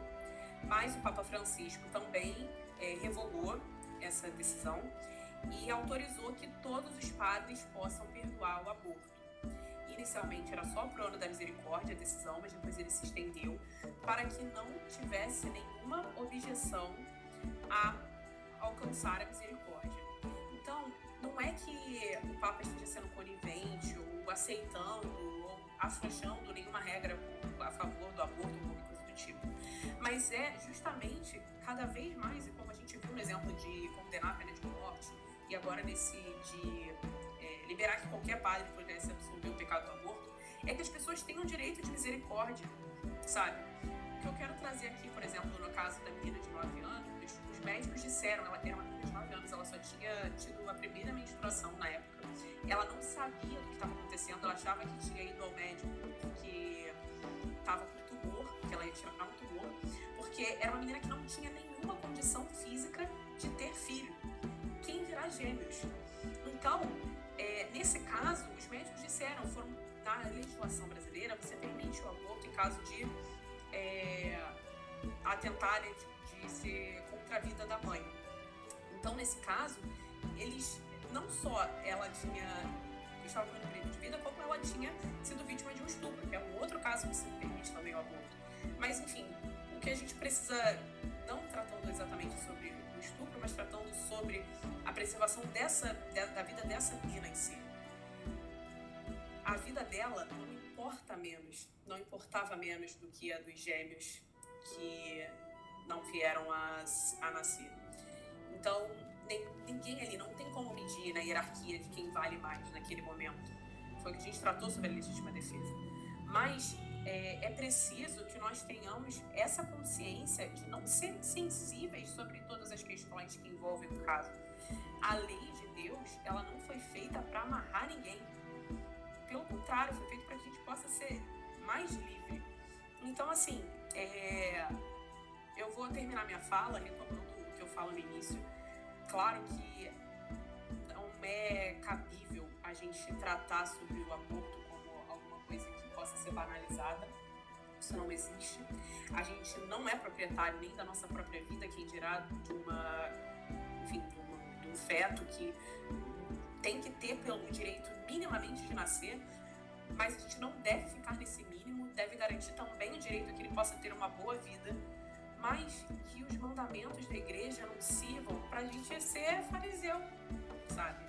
Mas o Papa Francisco também é, revogou essa decisão e autorizou que todos os padres possam perdoar o aborto. Inicialmente era só para o ano da misericórdia a decisão, mas depois ele se estendeu para que não tivesse nenhuma objeção a alcançar a misericórdia. Então, não é que o Papa esteja sendo conivente ou aceitando ou afrouxando nenhuma regra a favor do aborto ou qualquer coisa do tipo. Mas é justamente cada vez mais, e como a gente viu no exemplo de condenar a pena de morte, e agora nesse de é, liberar que qualquer padre pudesse absolver o pecado do aborto, é que as pessoas tenham direito de misericórdia, sabe? O que eu quero trazer aqui, por exemplo, no caso da menina de 9 anos, os médicos disseram, ela era uma menina de 9 anos, ela só tinha tido a primeira menstruação na época. Ela não sabia do que estava acontecendo, ela achava que tinha ido ao médico porque estava com tumor, que ela ia tirar um tumor, porque era uma menina que não tinha nenhuma condição física de ter filho. Quem dirá gêmeos? Então, é, nesse caso, os médicos disseram, foram na legislação brasileira, você permite o aborto em caso de é, atentar de, de ser contra a vida da mãe. Então, nesse caso, eles não só ela tinha estava com período de vida, como ela tinha sido vítima de um estupro, que é um outro caso que se permite também o aborto. Mas, enfim, o que a gente precisa, não tratando exatamente sobre o estupro, mas tratando sobre a preservação dessa, da vida dessa menina em si. A vida dela não importa menos, não importava menos do que a dos gêmeos que não vieram a, a nascer. Então, nem, ninguém ali, não tem como medir na hierarquia de quem vale mais naquele momento. Foi o que a gente tratou sobre a legítima defesa. Mas é, é, preciso que nós tenhamos essa consciência de não ser sensíveis sobre todas as questões que envolvem o caso. A lei de Deus, ela não foi feita para amarrar ninguém. Pelo contrário, foi feita para que a gente possa ser mais livre. Então, assim, é, eu vou terminar minha fala retomando o que eu falo no início. Claro que não é cabível a gente tratar sobre o aborto como alguma coisa que possa ser banalizada. Isso não existe. A gente não é proprietário nem da nossa própria vida, quem dirá de uma, enfim, de, uma, de um feto que tem que ter pelo direito minimamente de nascer, mas a gente não deve ficar nesse mínimo, deve garantir também o direito a que ele possa ter uma boa vida, mas que os mandamentos da igreja não sirvam para a gente ser fariseu, sabe?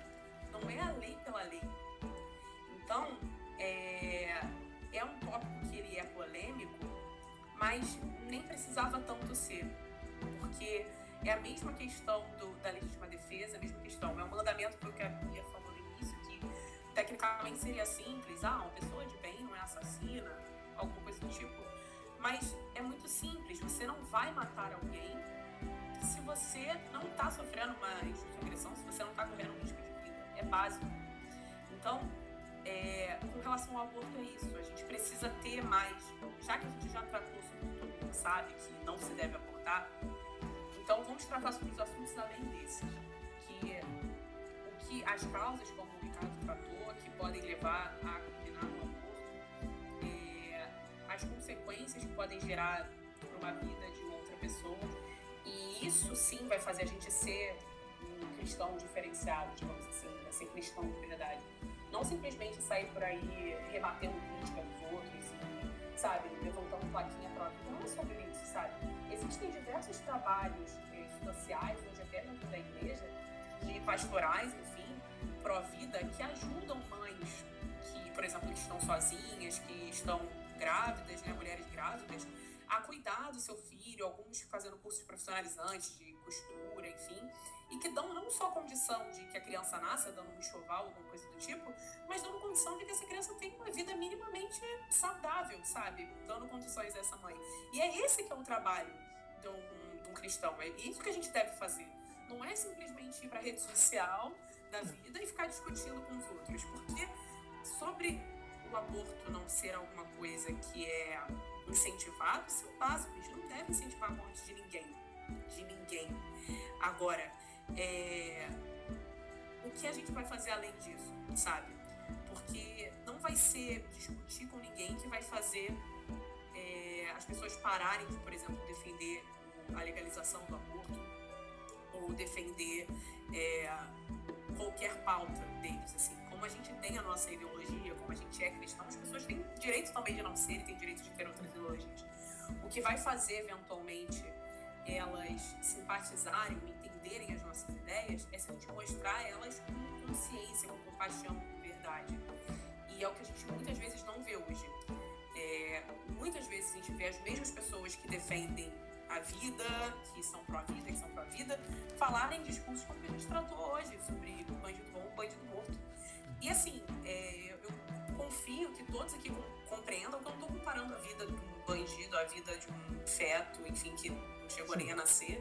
Não é a lei pela lei. Então, é, é um tópico que ele é polêmico, mas nem precisava tanto ser, porque é a mesma questão do, da legítima defesa, a mesma questão. É um mandamento que eu ia falou no início, que tecnicamente seria simples. Ah, uma pessoa de bem não é assassina, alguma coisa do tipo. Mas é muito simples. Você não vai matar alguém se você não está sofrendo uma agressão, se você não está correndo risco de vida. É básico. Então, é, com relação ao aborto, é isso. A gente precisa ter mais. Já que a gente já tratou sobre todo mundo sabe que não se deve abortar, então, vamos tratar sobre os assuntos além desses, que o que as causas, como o Ricardo tratou, que podem levar a as consequências que podem gerar para uma vida de outra pessoa, e isso sim vai fazer a gente ser um cristão diferenciado, digamos assim, vai ser cristão de verdade. Não simplesmente sair por aí rebatendo crítica dos outros sabe, levantando plaquinha própria. Não é sobre isso, sabe? existem diversos trabalhos eh, sociais, hoje até dentro da igreja, de pastorais, enfim, pró-vida, que ajudam mães que, por exemplo, estão sozinhas, que estão grávidas, né, mulheres grávidas, a cuidar do seu filho, alguns fazendo cursos profissionalizantes de costura, enfim, e que dão não só condição de que a criança nasça dando um enxoval, alguma coisa do tipo, mas dando condição de que essa criança tenha uma vida minimamente saudável, sabe? Dando condições a essa mãe. E é esse que é o trabalho de um, de um cristão. É isso que a gente deve fazer. Não é simplesmente ir para a rede social da vida e ficar discutindo com os outros, porque sobre o aborto não ser alguma coisa que é incentivado, isso é. A gente não deve incentivar a morte de ninguém. De ninguém. Agora, é... o que a gente vai fazer além disso, sabe? Porque não vai ser discutir com ninguém que vai fazer é, as pessoas pararem de, por exemplo, defender a legalização do aborto ou defender é, qualquer pauta deles, assim. Como a gente tem a nossa ideologia, como a gente é cristão, as pessoas têm direito também de não ser e têm direito de ter outras ideologias. O que vai fazer, eventualmente, elas simpatizarem, entenderem as nossas ideias, é se a gente mostrar elas com consciência, com compaixão, com verdade. E é o que a gente muitas vezes não vê hoje. É, muitas vezes a gente vê as mesmas pessoas que defendem a vida, que são pró-vida, que são pró-vida, falarem discursos como a gente tratou hoje, sobre bandido bom, bandido morto. E assim, é, eu confio que todos aqui compreendam que eu não estou comparando a vida de um bandido, a vida de um feto, enfim, que não chegou nem a nascer.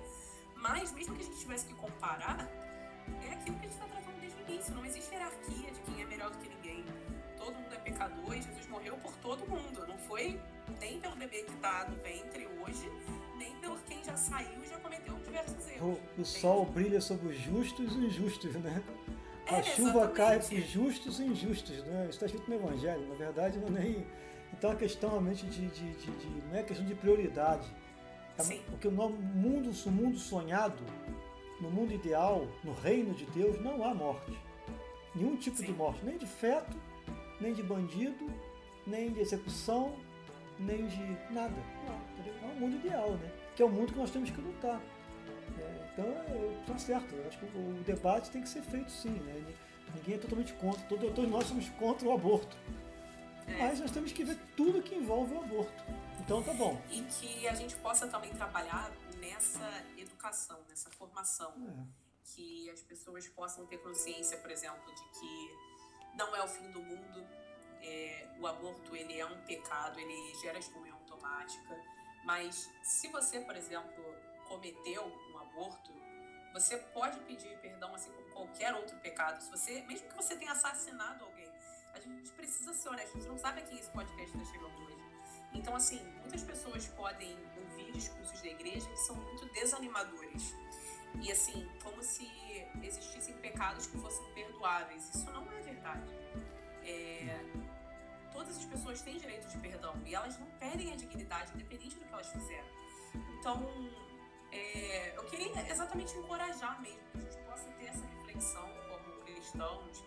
Mas mesmo que a gente tivesse que comparar, é aquilo que a gente está tratando desde o início. Não existe hierarquia de quem é melhor do que ninguém. Todo mundo é pecador e Jesus morreu por todo mundo. Não foi nem pelo bebê que está no ventre hoje, nem pelo quem já saiu e já cometeu diversos erros. O, o sol brilha sobre os justos e injustos, né? A é, chuva exatamente. cai para os justos e injustos, né? Isso está escrito no Evangelho, na verdade não é nem. Então a questão realmente de, de, de, de não é questão de prioridade. É, Sim. Porque no mundo, no mundo sonhado, no mundo ideal, no reino de Deus, não há morte. Nenhum tipo Sim. de morte, nem de feto, nem de bandido, nem de execução, nem de nada. Não, é o mundo ideal, né? Que é o mundo que nós temos que lutar. Então, está certo. Eu acho que o debate tem que ser feito sim, né? Ninguém é totalmente contra. Todos, todos nós somos contra o aborto. É. Mas nós temos que ver tudo que envolve o aborto. Então tá bom. E que a gente possa também trabalhar nessa educação, nessa formação. É. Que as pessoas possam ter consciência, por exemplo, de que não é o fim do mundo, é, o aborto ele é um pecado, ele gera excomunhão automática. Mas se você, por exemplo, cometeu um aborto, você pode pedir perdão assim como qualquer outro pecado. Se você, mesmo que você tenha assassinado alguém, a gente precisa ser honesto. A gente não sabe a quem esse podcast está chegando hoje. Então, assim, muitas pessoas podem ouvir discursos da igreja que são muito desanimadores. E assim, como se existissem pecados que fossem perdoáveis. Isso não é verdade. É, todas as pessoas têm direito de perdão e elas não perdem a dignidade, independente do que elas fizeram. Então, é, eu queria exatamente encorajar mesmo que a gente possa ter essa reflexão como cristãos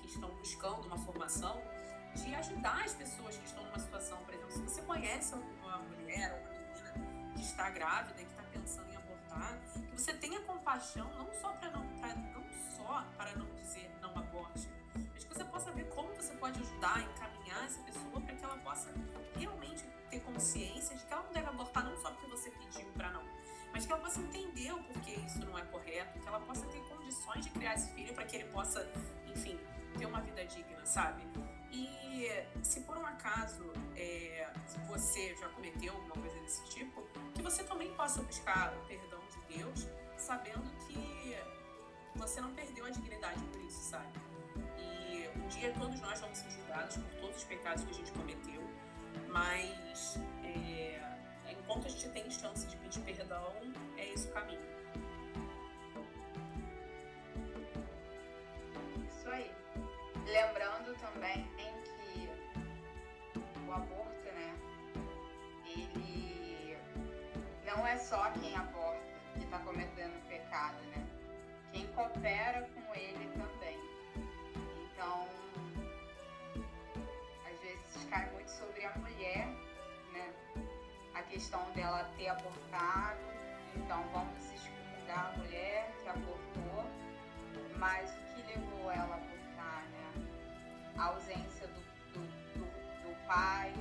que estão buscando uma formação de ajudar as pessoas que estão numa situação, por exemplo, se você conhece uma mulher ou uma menina que está grávida e que está pensando em abortar, que você tenha compaixão não só para não, não só para não dizer não aborte, mas que você possa ver como você pode ajudar, encaminhar essa pessoa para que ela possa realmente ter consciência de que ela não deve abortar que ela possa entender o porquê isso não é correto, que ela possa ter condições de criar esse filho para que ele possa, enfim, ter uma vida digna, sabe? E se por um acaso é, você já cometeu alguma coisa desse tipo, que você também possa buscar o perdão de Deus, sabendo que você não perdeu a dignidade por isso, sabe? E um dia todos nós vamos ser julgados por todos os pecados que a gente cometeu, mas é, enquanto a gente tem chance de pedir perdão, é esse o caminho. Isso aí. Lembrando também que o aborto, né? Ele não é só quem aborta que está cometendo pecado, né? Quem coopera com ele também. Então, às vezes cai muito sobre a mulher, questão dela ter abortado. Então, vamos excomungar a mulher que abortou. Mas o que levou ela a abortar, né? A ausência do, do, do, do pai,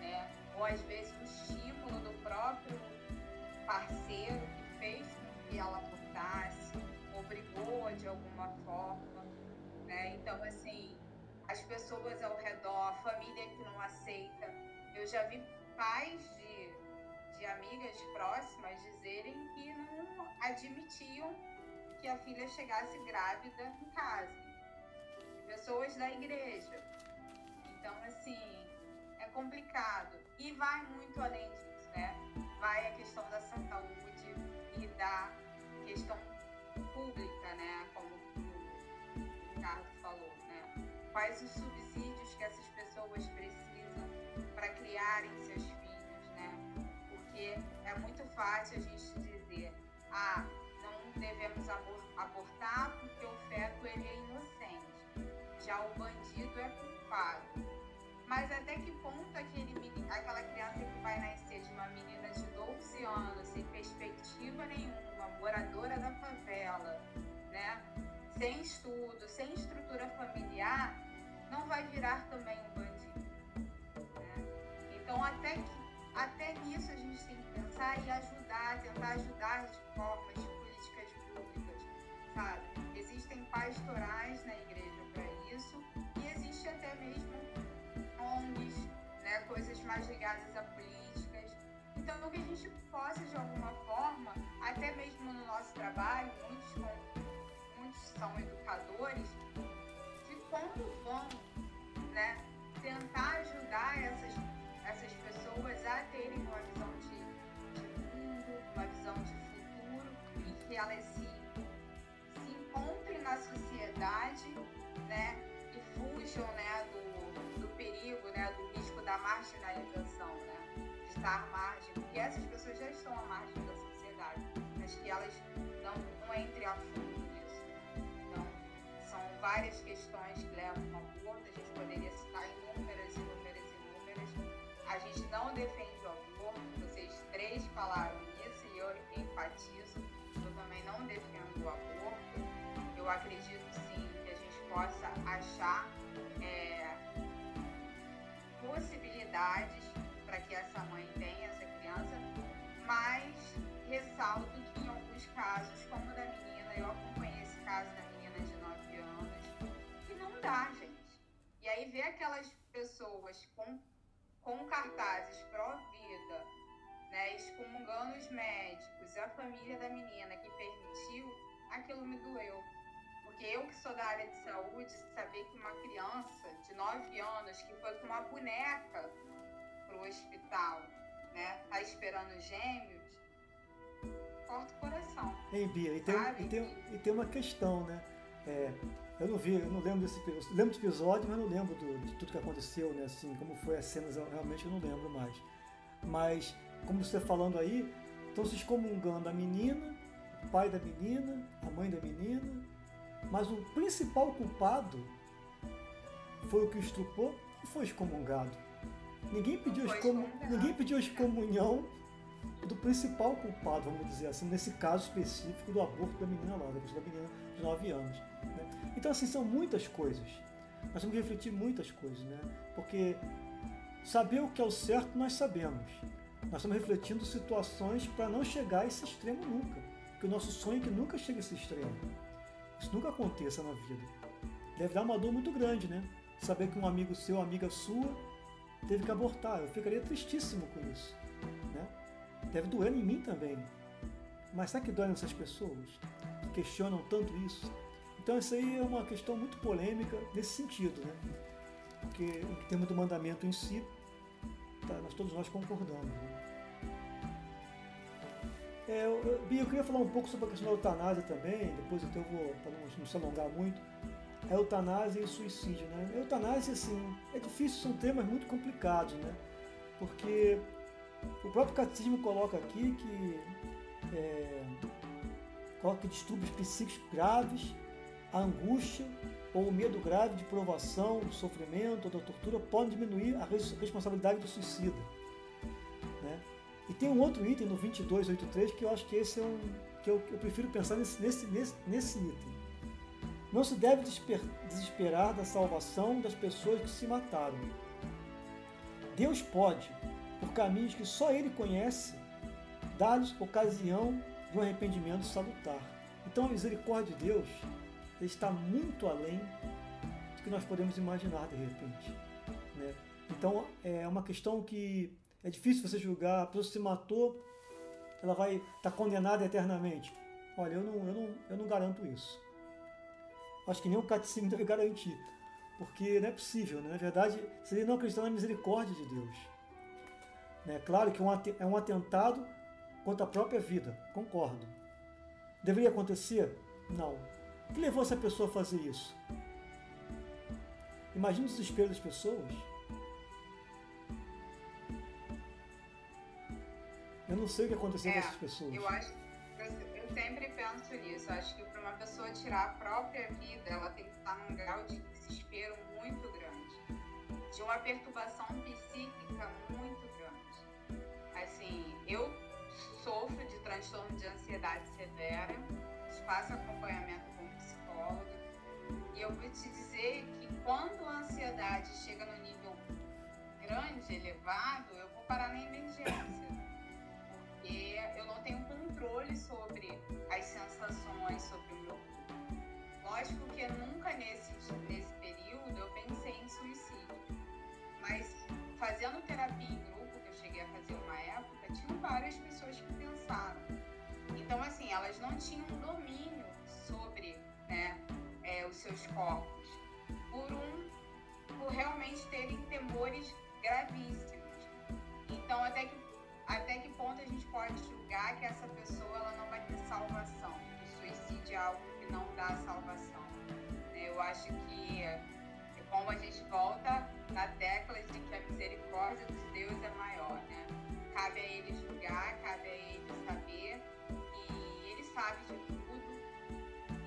né? Ou às vezes o estímulo do próprio parceiro que fez com que ela abortasse, obrigou de alguma forma, né? Então, assim, as pessoas ao redor, a família que não aceita. Eu já vi pais de, de amigas próximas dizerem que não admitiam que a filha chegasse grávida em casa. Pessoas da igreja. Então, assim, é complicado. E vai muito além disso, né? Vai a questão da saúde e da questão pública, né? Como o Ricardo falou, né? Quais os fácil a gente dizer, ah, não devemos abortar porque o feto ele é inocente, já o bandido é culpado. Mas até que ponto aquele, aquela criança que vai nascer de uma menina de 12 anos, sem perspectiva nenhuma, moradora da favela, né? sem estudo, sem estrutura familiar, não vai virar também um bandido. Né? Então, até, que, até nisso a gente tem que pensar e ajudar, tentar ajudar de formas de políticas públicas, sabe? Existem pastorais na igreja para isso e existe até mesmo ONGs, né, coisas mais ligadas a políticas. Então, que a gente possa, de alguma forma, até mesmo no nosso trabalho, muitos, muitos são educadores, de como vão né, tentar ajudar essas, essas pessoas a terem uma visão de, de mundo, uma visão de futuro, e que elas se, se encontrem na sociedade né, e fujam né, do, do perigo, né, do risco da marginalização, né, de estar à margem, porque essas pessoas já estão à margem da sociedade, mas que elas não, não entrem a fundo nisso. Então, são várias questões que levam para que essa mãe tenha essa criança, mas ressalto que em alguns casos, como da menina, eu acompanhei esse caso da menina de 9 anos, que não dá, gente. E aí ver aquelas pessoas com, com cartazes pró-vida, né, excomungando os médicos a família da menina que permitiu, aquilo me doeu. Porque eu que sou da área de saúde, saber que uma criança de 9 anos que foi com uma boneca pro hospital, né, tá esperando gêmeos, corta o coração. Hein, Bia, e tem, e tem, e tem uma questão, né? É, eu não vi, eu não lembro desse eu lembro desse episódio, mas não lembro do- de tudo que aconteceu, né? Assim, como foi as cenas, eu realmente eu não lembro mais. Mas, como você falando aí, estão se excomungando a menina, o pai da menina, a mãe da menina, mas o principal culpado foi o que estrupou e foi excomungado. Ninguém pediu, excomungado. ninguém pediu a excomunhão do principal culpado, vamos dizer assim, nesse caso específico do aborto da menina lá, da menina de 9 anos. né? Então, assim, são muitas coisas. Nós temos que refletir muitas coisas, né? Porque saber o que é o certo nós sabemos. Nós Nós estamos refletindo situações para não chegar a esse extremo nunca. Porque o nosso sonho é que nunca chegue a esse extremo. Isso nunca aconteça na vida. Deve dar uma dor muito grande, né? Saber que um amigo seu, amiga sua, teve que abortar. Eu ficaria tristíssimo com isso. Né? Deve doer em mim também. Mas será que dói nessas pessoas que questionam tanto isso? Então isso aí é uma questão muito polêmica nesse sentido, né? Porque em termos do mandamento em si, tá, nós todos nós concordamos. Né? É, eu, Bia, eu queria falar um pouco sobre a questão da eutanásia também, depois eu vou, para não, não se alongar muito. A eutanásia e o suicídio, né? A eutanásia, assim, é difícil, são temas muito complicados, né? Porque o próprio catecismo coloca aqui que é, coloca distúrbios psíquicos graves, a angústia ou o medo grave de provação, do sofrimento ou da tortura podem diminuir a responsabilidade do suicida. Né? E tem um outro item no 2283 que eu acho que esse é um que eu, eu prefiro pensar nesse, nesse, nesse, nesse item. Não se deve desesperar da salvação das pessoas que se mataram. Deus pode, por caminhos que só Ele conhece, dar-lhes ocasião de um arrependimento salutar. Então a misericórdia de Deus está muito além do que nós podemos imaginar de repente. Né? Então é uma questão que é difícil você julgar, a pessoa se matou, ela vai estar tá condenada eternamente. Olha, eu não, eu, não, eu não garanto isso. Acho que nem o catecismo deve garantir. Porque não é possível, né? na verdade, seria não acreditar na misericórdia de Deus. Né? Claro que é um atentado contra a própria vida, concordo. Deveria acontecer? Não. O que levou essa pessoa a fazer isso? Imagina o desespero das pessoas. Eu não sei o que aconteceu é, com essas pessoas. Eu acho, eu, sempre penso nisso. Acho que para uma pessoa tirar a própria vida, ela tem que estar num grau de desespero muito grande, de uma perturbação psíquica muito grande. Assim, eu sofro de transtorno de ansiedade severa, faço acompanhamento com psicóloga, e eu vou te dizer que quando a ansiedade chega no nível grande, elevado, eu vou parar na emergência porque eu não tenho controle sobre as sensações, sobre o meu. Lógico que nunca nesse, nesse período eu pensei em suicídio, mas fazendo terapia em grupo, que eu cheguei a fazer uma época, tinham várias pessoas que pensaram. Então, assim, elas não tinham domínio sobre né, é, os seus corpos, por um, por realmente terem temores gravíssimos. Então, até que até que ponto a gente pode julgar que essa pessoa ela não vai ter salvação? O suicídio é algo que não dá salvação. Eu acho que é como a gente volta na tecla de que a misericórdia de Deus é maior, né? Cabe a ele julgar, cabe a ele saber, e ele sabe de tudo,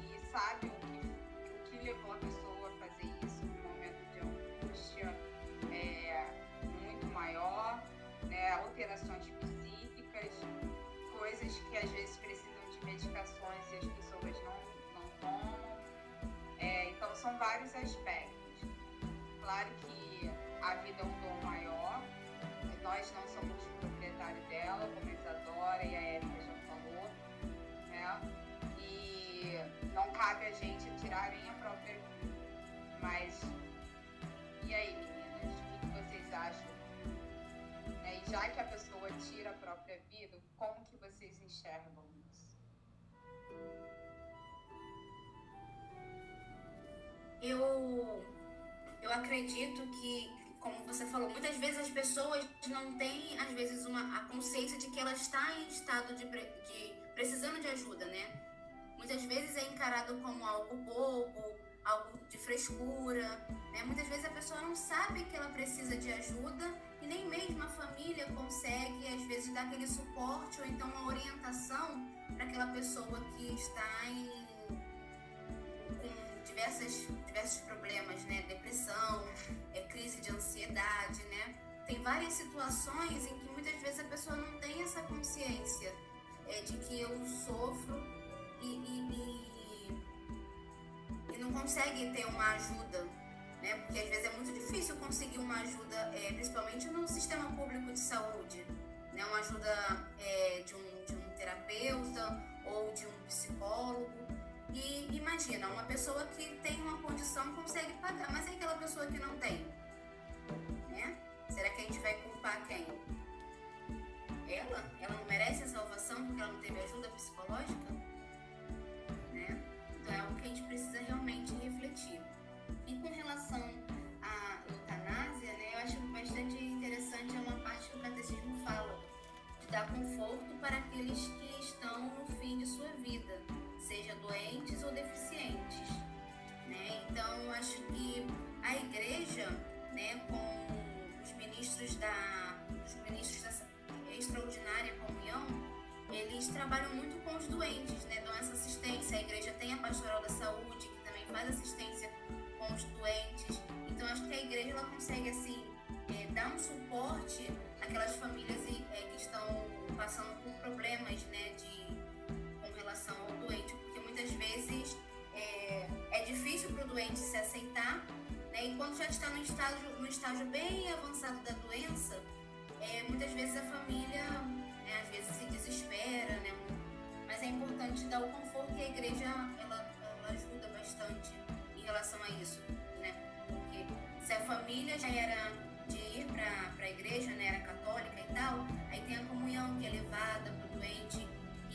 e sabe o são vários aspectos. Claro que a vida é um dom maior, nós não somos proprietários dela, como a Isadora e a Érica já falou, né? E não cabe a gente tirarem a própria vida. Mas, e aí, meninas, o que vocês acham? Né? E já que a pessoa tira a própria vida, como que vocês enxergam isso? Eu, eu acredito que, como você falou, muitas vezes as pessoas não têm, às vezes, uma, a consciência de que ela está em estado de, de precisando de ajuda, né? Muitas vezes é encarado como algo bobo, algo de frescura, né? Muitas vezes a pessoa não sabe que ela precisa de ajuda e nem mesmo a família consegue, às vezes, dar aquele suporte ou então uma orientação para aquela pessoa que está em, diversas, diversos problemas, né? Depressão, é, crise de ansiedade, né? Tem várias situações em que muitas vezes a pessoa não tem essa consciência é, de que eu sofro e, e, e, e não consegue ter uma ajuda né? Porque às vezes é muito difícil conseguir uma ajuda, é, principalmente no sistema público de saúde, né, uma ajuda é, de, um, de um terapeuta ou de um psicólogo. E imagina, uma pessoa que tem uma condição consegue pagar, mas é aquela pessoa que não tem. Né? Será que a gente vai culpar quem? Ela? Ela não merece a salvação porque ela não teve ajuda psicológica? Né? Então é algo que a gente precisa realmente refletir. E com relação à eutanásia, né, eu acho bastante interessante é uma parte que o catecismo fala, de dar conforto para aqueles que estão no fim de sua vida seja doentes ou deficientes. Né? Então, acho que a igreja, né, com os ministros da, os ministros da extraordinária comunhão, eles trabalham muito com os doentes, né, dão essa assistência. A igreja tem a pastoral da saúde, que também faz assistência com os doentes. Então, acho que a igreja ela consegue assim é, dar um suporte àquelas famílias é, que estão passando por problemas, né, de relação ao doente muitas vezes é, é difícil para o doente se aceitar, né? E quando já está no estágio, no estágio bem avançado da doença, é, muitas vezes a família, né, às vezes se desespera, né? Mas é importante dar o conforto e a igreja ela, ela ajuda bastante em relação a isso, né? Porque se a família já era de ir para a igreja, né, era católica e tal, aí tem a comunhão que é levada para o doente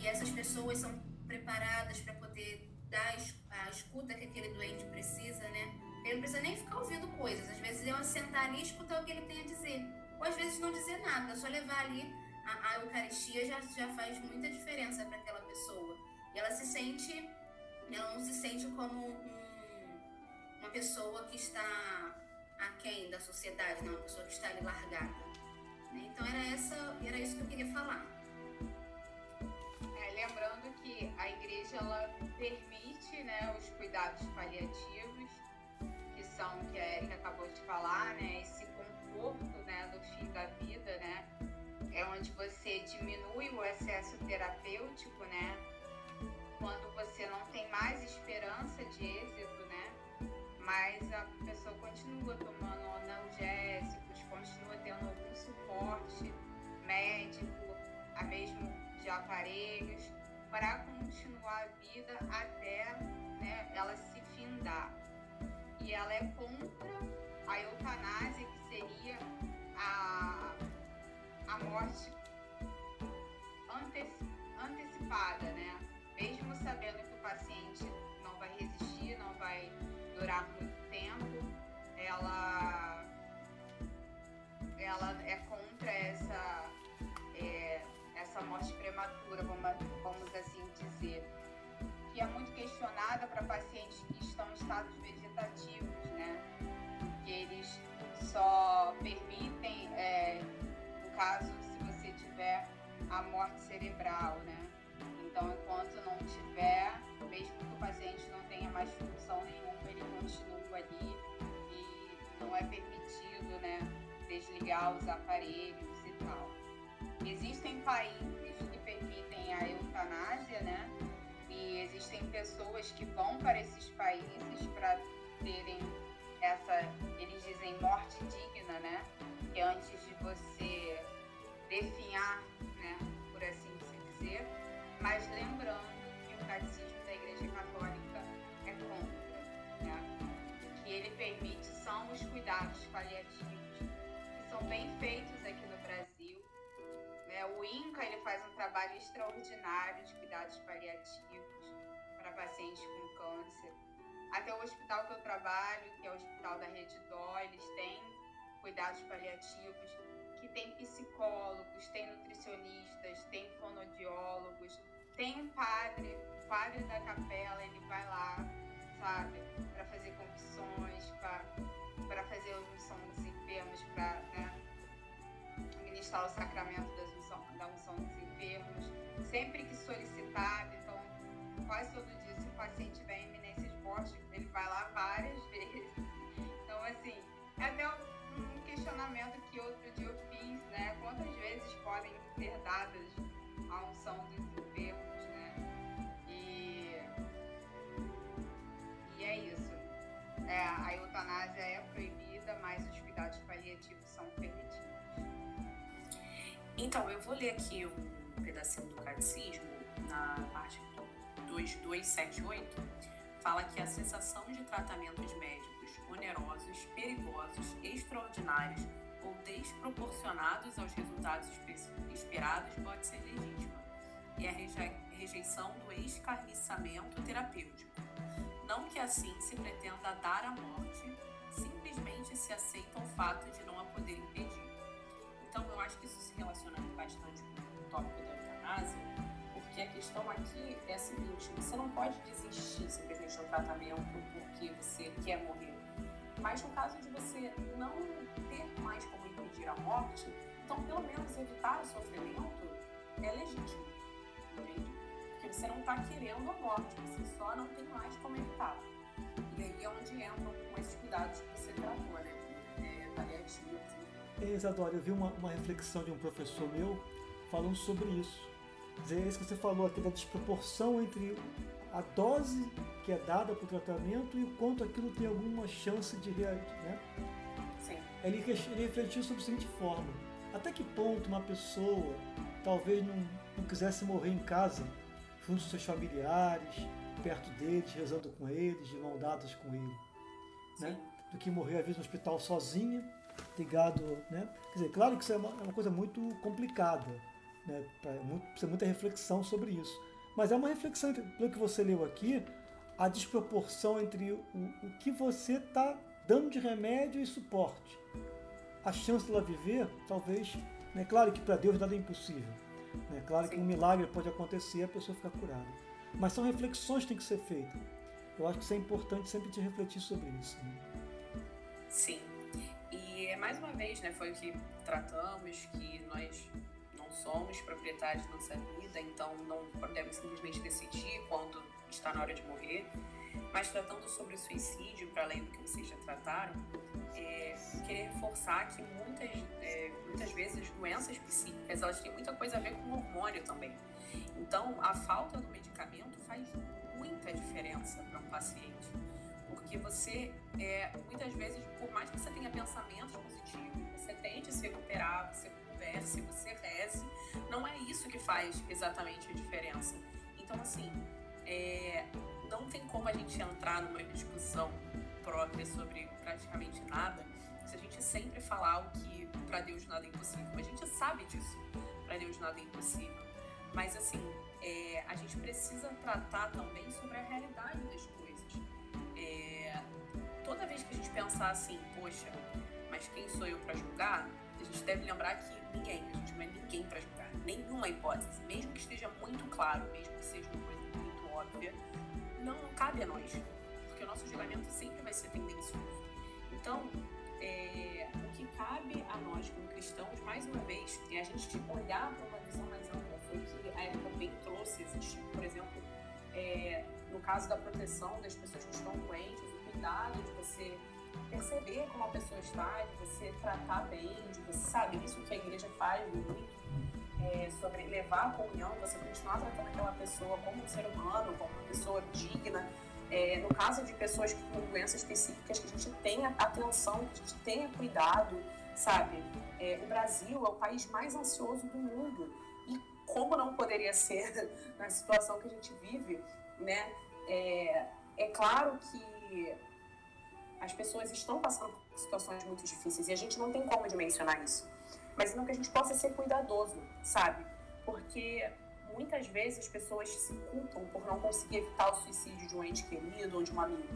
e essas pessoas são preparadas para poder dar a escuta que aquele doente precisa, né? Ele não precisa nem ficar ouvindo coisas. Às vezes é sentar ali e escutar o que ele tem a dizer. Ou às vezes não dizer nada, só levar ali a, a Eucaristia já, já faz muita diferença para aquela pessoa. E ela se sente, ela não se sente como um, uma pessoa que está aquém da sociedade, não, uma pessoa que está ali largada. Né? Então era, essa, era isso que eu queria falar lembrando que a igreja ela permite né, os cuidados paliativos, que são que a Erika acabou de falar, né, esse conforto né, no fim da vida, né, é onde você diminui o excesso terapêutico, né, quando você não tem mais esperança de êxito, né, mas a pessoa continua tomando analgésicos, continua tendo algum suporte médico, a mesmo de aparelhos para continuar a vida até né, ela se findar. E ela é contra a eutanásia, que seria a, a morte antecipada, né? Mesmo sabendo que o paciente não vai resistir, não vai durar muito tempo, ela, ela é contra essa morte prematura, vamos, assim dizer, que é muito questionada para pacientes que estão em estados vegetativos, né? Que eles só permitem, é, no caso, se você tiver a morte cerebral, né? Então, enquanto não tiver, mesmo que o paciente não tenha mais função nenhuma, ele continua ali e não é permitido, né? Desligar os aparelhos. Existem países que permitem a eutanásia, né? E existem pessoas que vão para esses países para terem essa, eles dizem morte digna, né? Que é antes de você definhar, né? Por assim dizer. Mas lembrando que o catecismo da Igreja Católica é contra, né? Que ele permite são os cuidados paliativos, que são bem feitos aqui no Brasil O INCA ele faz um trabalho extraordinário de cuidados paliativos para pacientes com câncer. Até o hospital que eu trabalho, que é o Hospital da Rede Dó, eles têm cuidados paliativos, que tem psicólogos, tem nutricionistas, tem fonodiólogos, tem um padre, o padre da capela, ele vai lá, sabe, para fazer confissões, para fazer a unção dos enfermos, para né, ministrar o sacramento da da unção dos enfermos, sempre que solicitado. Então, quase todo dia, se o paciente tiver em iminência de morte, ele vai lá várias vezes. Então, assim, é até um questionamento que outro dia eu fiz, né? Quantas vezes podem ser dadas a unção dos enfermos, né? E, e é isso. É, a eutanásia é proibida, mas os cuidados paliativos são permitidos. Então, eu vou ler aqui um pedacinho do catecismo, na parte 2278, fala que a cessação de tratamentos médicos onerosos, perigosos, extraordinários ou desproporcionados aos resultados esperados pode ser legítima, e a rejeição do escarniçamento terapêutico. Não que assim se pretenda dar a morte, simplesmente se aceita o fato de não a poder impedir. Então, eu acho que isso se relaciona bastante com o tópico da eutanásia, porque a questão aqui é a seguinte: você não pode desistir simplesmente do tratamento porque você quer morrer. Mas no caso de você não ter mais como impedir a morte, então pelo menos evitar o sofrimento é legítimo, entende? Porque você não está querendo a morte, você só não tem mais como evitar. E aí é onde entram com esses cuidados que você tratou, né? É. Isadora, eu vi uma, uma reflexão de um professor meu falando sobre isso. Dizer, é isso que você falou aqui da desproporção entre a dose que é dada para o tratamento e o quanto aquilo tem alguma chance de reagir. Né? Sim. Ele, ele refletiu sobre a seguinte forma: até que ponto uma pessoa talvez não, não quisesse morrer em casa, junto com seus familiares, perto deles, rezando com eles, de mão dadas com ele, né? do que morrer às vezes no hospital sozinha, ligado. Né? Quer dizer, claro que isso é uma, é uma coisa muito complicada, né? muito, precisa muita reflexão sobre isso. Mas é uma reflexão, pelo que você leu aqui, a desproporção entre o, o que você está dando de remédio e suporte. A chance dela viver, talvez, né? claro que para Deus nada é impossível. Né? Claro Sim. que um milagre pode acontecer e a pessoa ficar curada. Mas são reflexões que têm que ser feitas. Eu acho que isso é importante sempre de refletir sobre isso. Né? Sim. É mais uma vez, né, foi o que tratamos, que nós somos proprietários da nossa vida, então não podemos simplesmente decidir quando está na hora de morrer. Mas tratando sobre o suicídio, para além do que vocês já trataram, é, queria reforçar que muitas, é, muitas vezes as doenças psíquicas elas têm muita coisa a ver com hormônio também. Então, a falta do medicamento faz muita diferença para um paciente. Porque você, é, muitas vezes, por mais que você tenha pensamentos positivos, você tente se recuperar, você converse, você reze, não é isso que faz exatamente a diferença. Então, assim, é, não tem como a gente entrar numa discussão própria sobre praticamente nada se a gente sempre falar o que para Deus nada é impossível. A gente sabe disso, para Deus nada é impossível. Mas, assim, é, a gente precisa tratar também sobre a realidade das coisas. É, toda vez que a gente pensar assim, poxa, mas quem sou eu para julgar? A gente deve lembrar que ninguém, a gente não é ninguém para julgar, nenhuma hipótese, mesmo que esteja muito claro, mesmo que seja uma coisa muito óbvia, não cabe a nós, porque o nosso julgamento sempre vai ser tendencioso. Então, é, o que cabe a nós como cristãos, mais uma vez, é a gente olhar para uma visão mais ampla. Foi que a Erika bem trouxe, existe, por exemplo, é, no caso da proteção das pessoas que estão doentes, o cuidado de você perceber como a pessoa está, de você tratar bem, de você sabe isso que a igreja faz muito, é, sobre levar a comunhão, você continuar tratando aquela pessoa como um ser humano, como uma pessoa digna. É, no caso de pessoas com doenças específicas, que a gente tenha atenção, que a gente tenha cuidado, sabe? É, o Brasil é o país mais ansioso do mundo e como não poderia ser na situação que a gente vive, né? É, é claro que as pessoas estão passando por situações muito difíceis e a gente não tem como dimensionar isso. Mas não que a gente possa ser cuidadoso, sabe? Porque muitas vezes as pessoas se culpam por não conseguir evitar o suicídio de um ente querido ou de um amigo.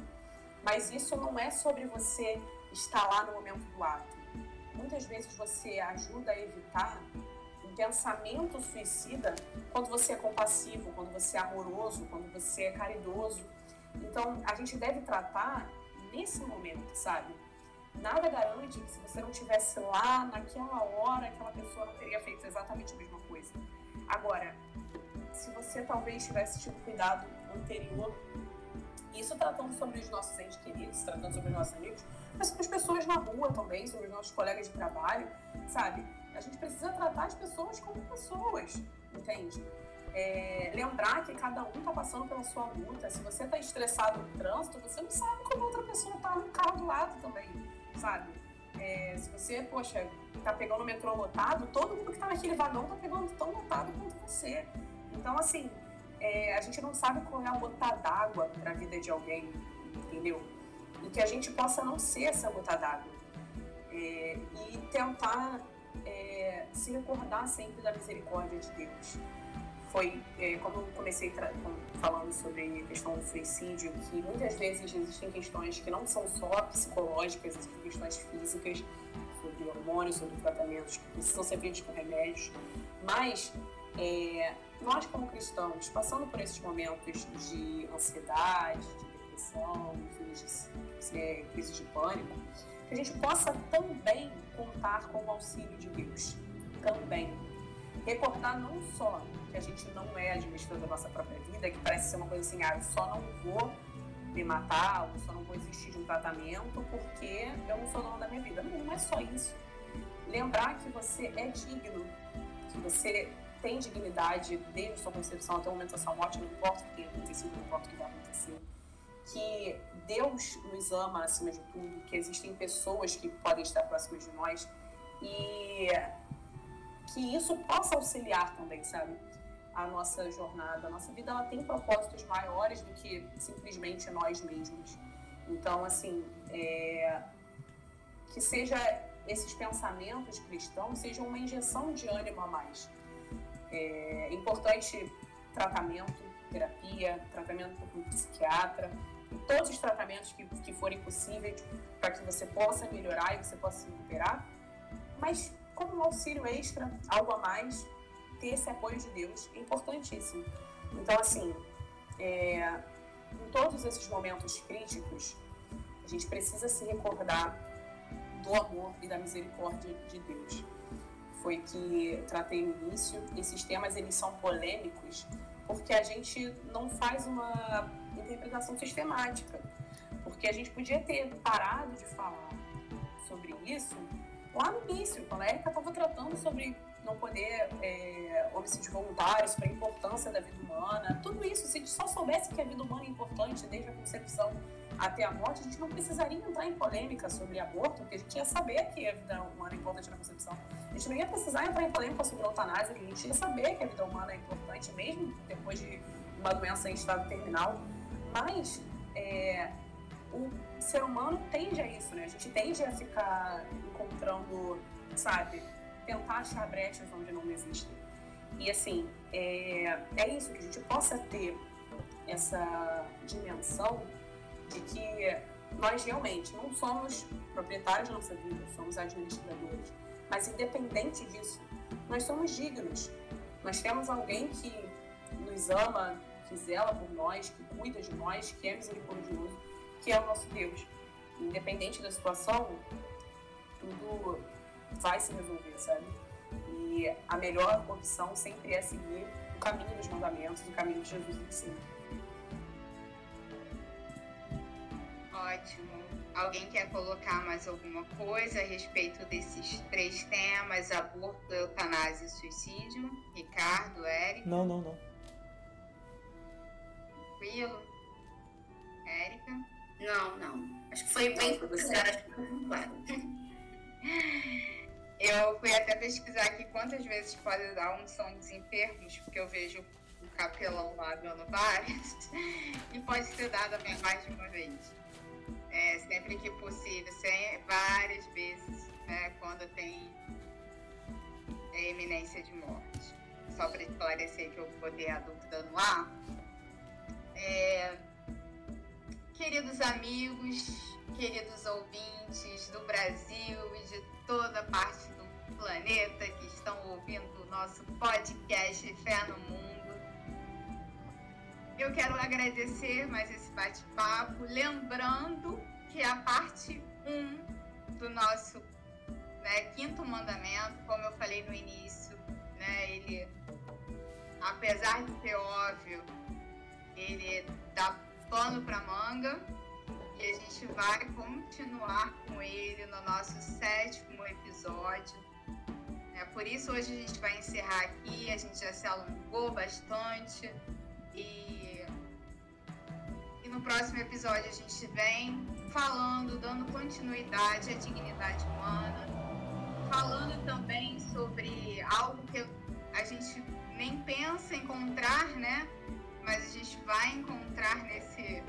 Mas isso não é sobre você estar lá no momento do ato. Muitas vezes você ajuda a evitar pensamento suicida quando você é compassivo, quando você é amoroso, quando você é caridoso. Então, a gente deve tratar nesse momento, sabe? Nada garante que se você não tivesse lá naquela hora, aquela pessoa não teria feito exatamente a mesma coisa. Agora, se você talvez tivesse tido cuidado anterior, isso tratando sobre os nossos entes queridos, tratando sobre os nossos amigos, mas sobre as pessoas na rua também, sobre os nossos colegas de trabalho, sabe? A gente precisa tratar as pessoas como pessoas, entende? é, lembrar que cada um está passando pela sua luta. Se você está estressado no trânsito, você não sabe como outra pessoa está no carro do lado também, sabe? É, se você, poxa, está tá pegando o metrô lotado, todo mundo que tá naquele vagão tá pegando tão lotado quanto você. Então, assim, é, a gente não sabe qual é a gota d'água para a vida de alguém, entendeu? E que a gente possa não ser essa gota d'água. É, e tentar é, se recordar sempre da misericórdia de Deus. Foi, é, eu comecei falando sobre a questão do suicídio, que muitas vezes existem questões que não são só psicológicas, existem questões físicas, sobre hormônios, sobre tratamentos que precisam ser feitos com remédios, mas é, nós como cristãos, passando por esses momentos de ansiedade, de depressão, crises de, é, crise de pânico, que a gente possa também contar com o auxílio de Deus. Também. Recordar não só que a gente não é administrador da nossa própria vida, que parece ser uma coisa assim, ah, eu só não vou me matar, ou só não vou existir de um tratamento porque eu não sou dono da minha vida. Não, não é só isso. Lembrar que você é digno, que você tem dignidade desde sua concepção até o momento da sua morte, não importa o que tenha acontecido, não importa o que vai acontecer. Que Deus nos ama acima de tudo, que existem pessoas que podem estar próximas de nós e que isso possa auxiliar também, sabe? A nossa jornada, a nossa vida, ela tem propósitos maiores do que simplesmente nós mesmos. Então, assim, é... que seja esses pensamentos cristãos sejam uma injeção de ânimo a mais é importante tratamento, terapia, tratamento com psiquiatra, todos os tratamentos que, que forem possíveis para que você possa melhorar e você possa se recuperar. Mas como um auxílio extra, algo a mais, ter esse apoio de Deus é importantíssimo. Então, assim, é, em todos esses momentos críticos, a gente precisa se recordar do amor e da misericórdia de Deus foi que tratei no início. Esses temas eles são polêmicos porque a gente não faz uma interpretação sistemática. Porque a gente podia ter parado de falar sobre isso lá no início, quando a Erika estava tratando sobre não poder é, homicídio voluntário, sobre a importância da vida humana, tudo isso, se a gente só soubesse que a vida humana é importante desde a concepção até a morte, a gente não precisaria entrar em polêmica sobre aborto, porque a gente ia saber que a vida humana é importante na concepção. A gente não ia precisar entrar em polêmica sobre a eutanásia, a gente ia saber que a vida humana é importante, mesmo depois de uma doença em estado terminal. Mas é, o ser humano tende a isso, né? A gente tende a ficar encontrando, sabe, tentar achar brechas onde não existem. E assim, é, é isso, que a gente possa ter essa dimensão de que nós realmente não somos proprietários da nossa vida, somos administradores. Mas independente disso, nós somos dignos. Nós temos alguém que nos ama, que zela por nós, que cuida de nós, que é misericordioso, que é o nosso Deus. Independente da situação, tudo vai se resolver, sabe? E a melhor opção sempre é seguir o caminho dos mandamentos, o caminho que Jesus ensina. Ótimo. Alguém quer colocar mais alguma coisa a respeito desses três temas: aborto, eutanásia e suicídio? Ricardo, Érica? Não, não, não. Tranquilo? Érica? Não, não. Acho que foi bem claro. Eu fui até pesquisar aqui quantas vezes pode dar unção dos enfermos, porque eu vejo o capelão lá dando várias, e pode ser dado mais de uma vez é, sempre que possível, sem, várias vezes, né, quando tem é, iminência de morte. Só para esclarecer que eu botei a dúvida no ar. É, queridos amigos, queridos ouvintes do Brasil e de toda parte do planeta que estão ouvindo o nosso podcast Fé no Mundo. Eu quero agradecer mais esse bate-papo, lembrando que a parte 1 do nosso né, quinto mandamento, como eu falei no início, né, ele, apesar de ser óbvio, ele dá pano para manga e a gente vai continuar com ele no nosso sétimo episódio. É, por isso hoje a gente vai encerrar aqui, a gente já se alongou bastante e e no próximo episódio a gente vem falando, dando continuidade à dignidade humana, falando também sobre algo que a gente nem pensa encontrar, né? Mas a gente vai encontrar nesse,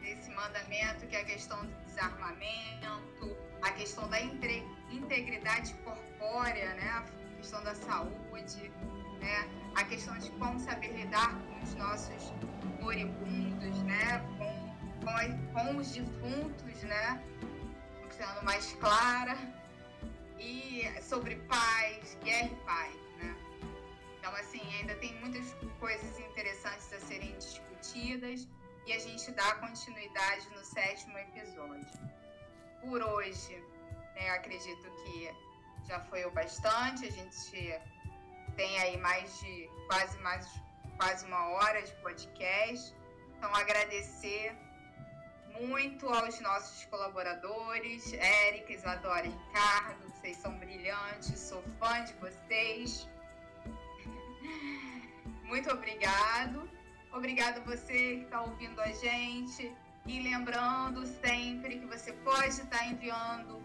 nesse mandamento, que é a questão do desarmamento, a questão da integridade corpórea, né? A questão da saúde, né? A questão de como saber lidar com os nossos moribundos, né? Com, com, com os defuntos, né? Sendo mais clara. E sobre paz, guerra e paz? Então, assim, ainda tem muitas coisas interessantes a serem discutidas e a gente dá continuidade no sétimo episódio. Por hoje, né, acredito que já foi o bastante. A gente tem aí mais de quase mais quase uma hora de podcast. Então agradecer muito aos nossos colaboradores, Érica, Isadora e Ricardo, vocês são brilhantes, sou fã de vocês. Muito obrigado. Obrigado você que está ouvindo a gente. E lembrando sempre que você pode estar enviando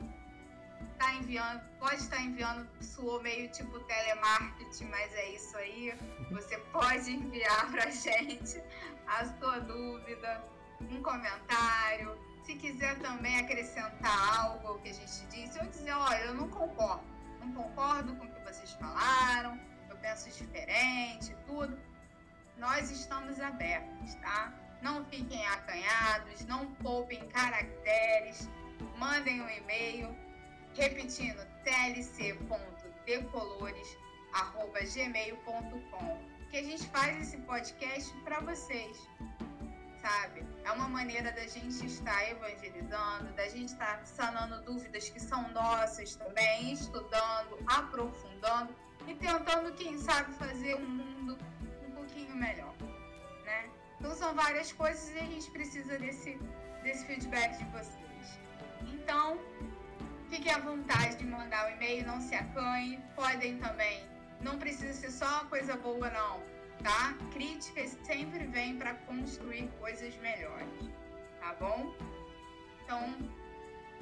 tá enviando, pode estar enviando, suou meio tipo telemarketing, mas é isso aí. Você pode enviar para a gente a sua dúvida, um comentário. Se quiser também acrescentar algo ao que a gente disse, ou dizer, olha, eu não concordo, não concordo com o que vocês falaram, eu penso diferente, tudo. Nós estamos abertos, tá? Não fiquem acanhados, não poupem caracteres, mandem um e-mail Repetindo, tlc.decolores.gmail.com que a gente faz esse podcast para vocês, sabe? É uma maneira da gente estar evangelizando, da gente estar sanando dúvidas que são nossas também, estudando, aprofundando e tentando, quem sabe, fazer um mundo um pouquinho melhor, né? Então são várias coisas e a gente precisa desse, desse feedback de vocês. Então, Fiquem à vontade de mandar o e-mail, não se acanhe. Podem também. Não precisa ser só coisa boa, não. Tá? Críticas sempre vêm para construir coisas melhores. Tá bom? Então,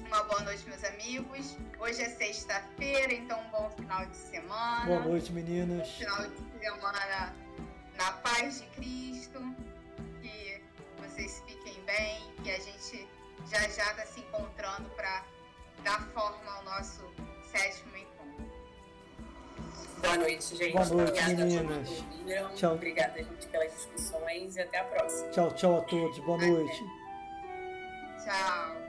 uma boa noite, meus amigos. Hoje é sexta-feira, então um bom final de semana. Boa noite, meninas. Final de semana na paz de Cristo. Que vocês fiquem bem, que a gente já já está se encontrando para dar forma ao nosso sétimo encontro. Boa noite, gente. Boa noite, Obrigada meninas. Tchau. Obrigada, gente, pelas discussões e até a próxima. Tchau, tchau a todos. Boa noite. Tchau.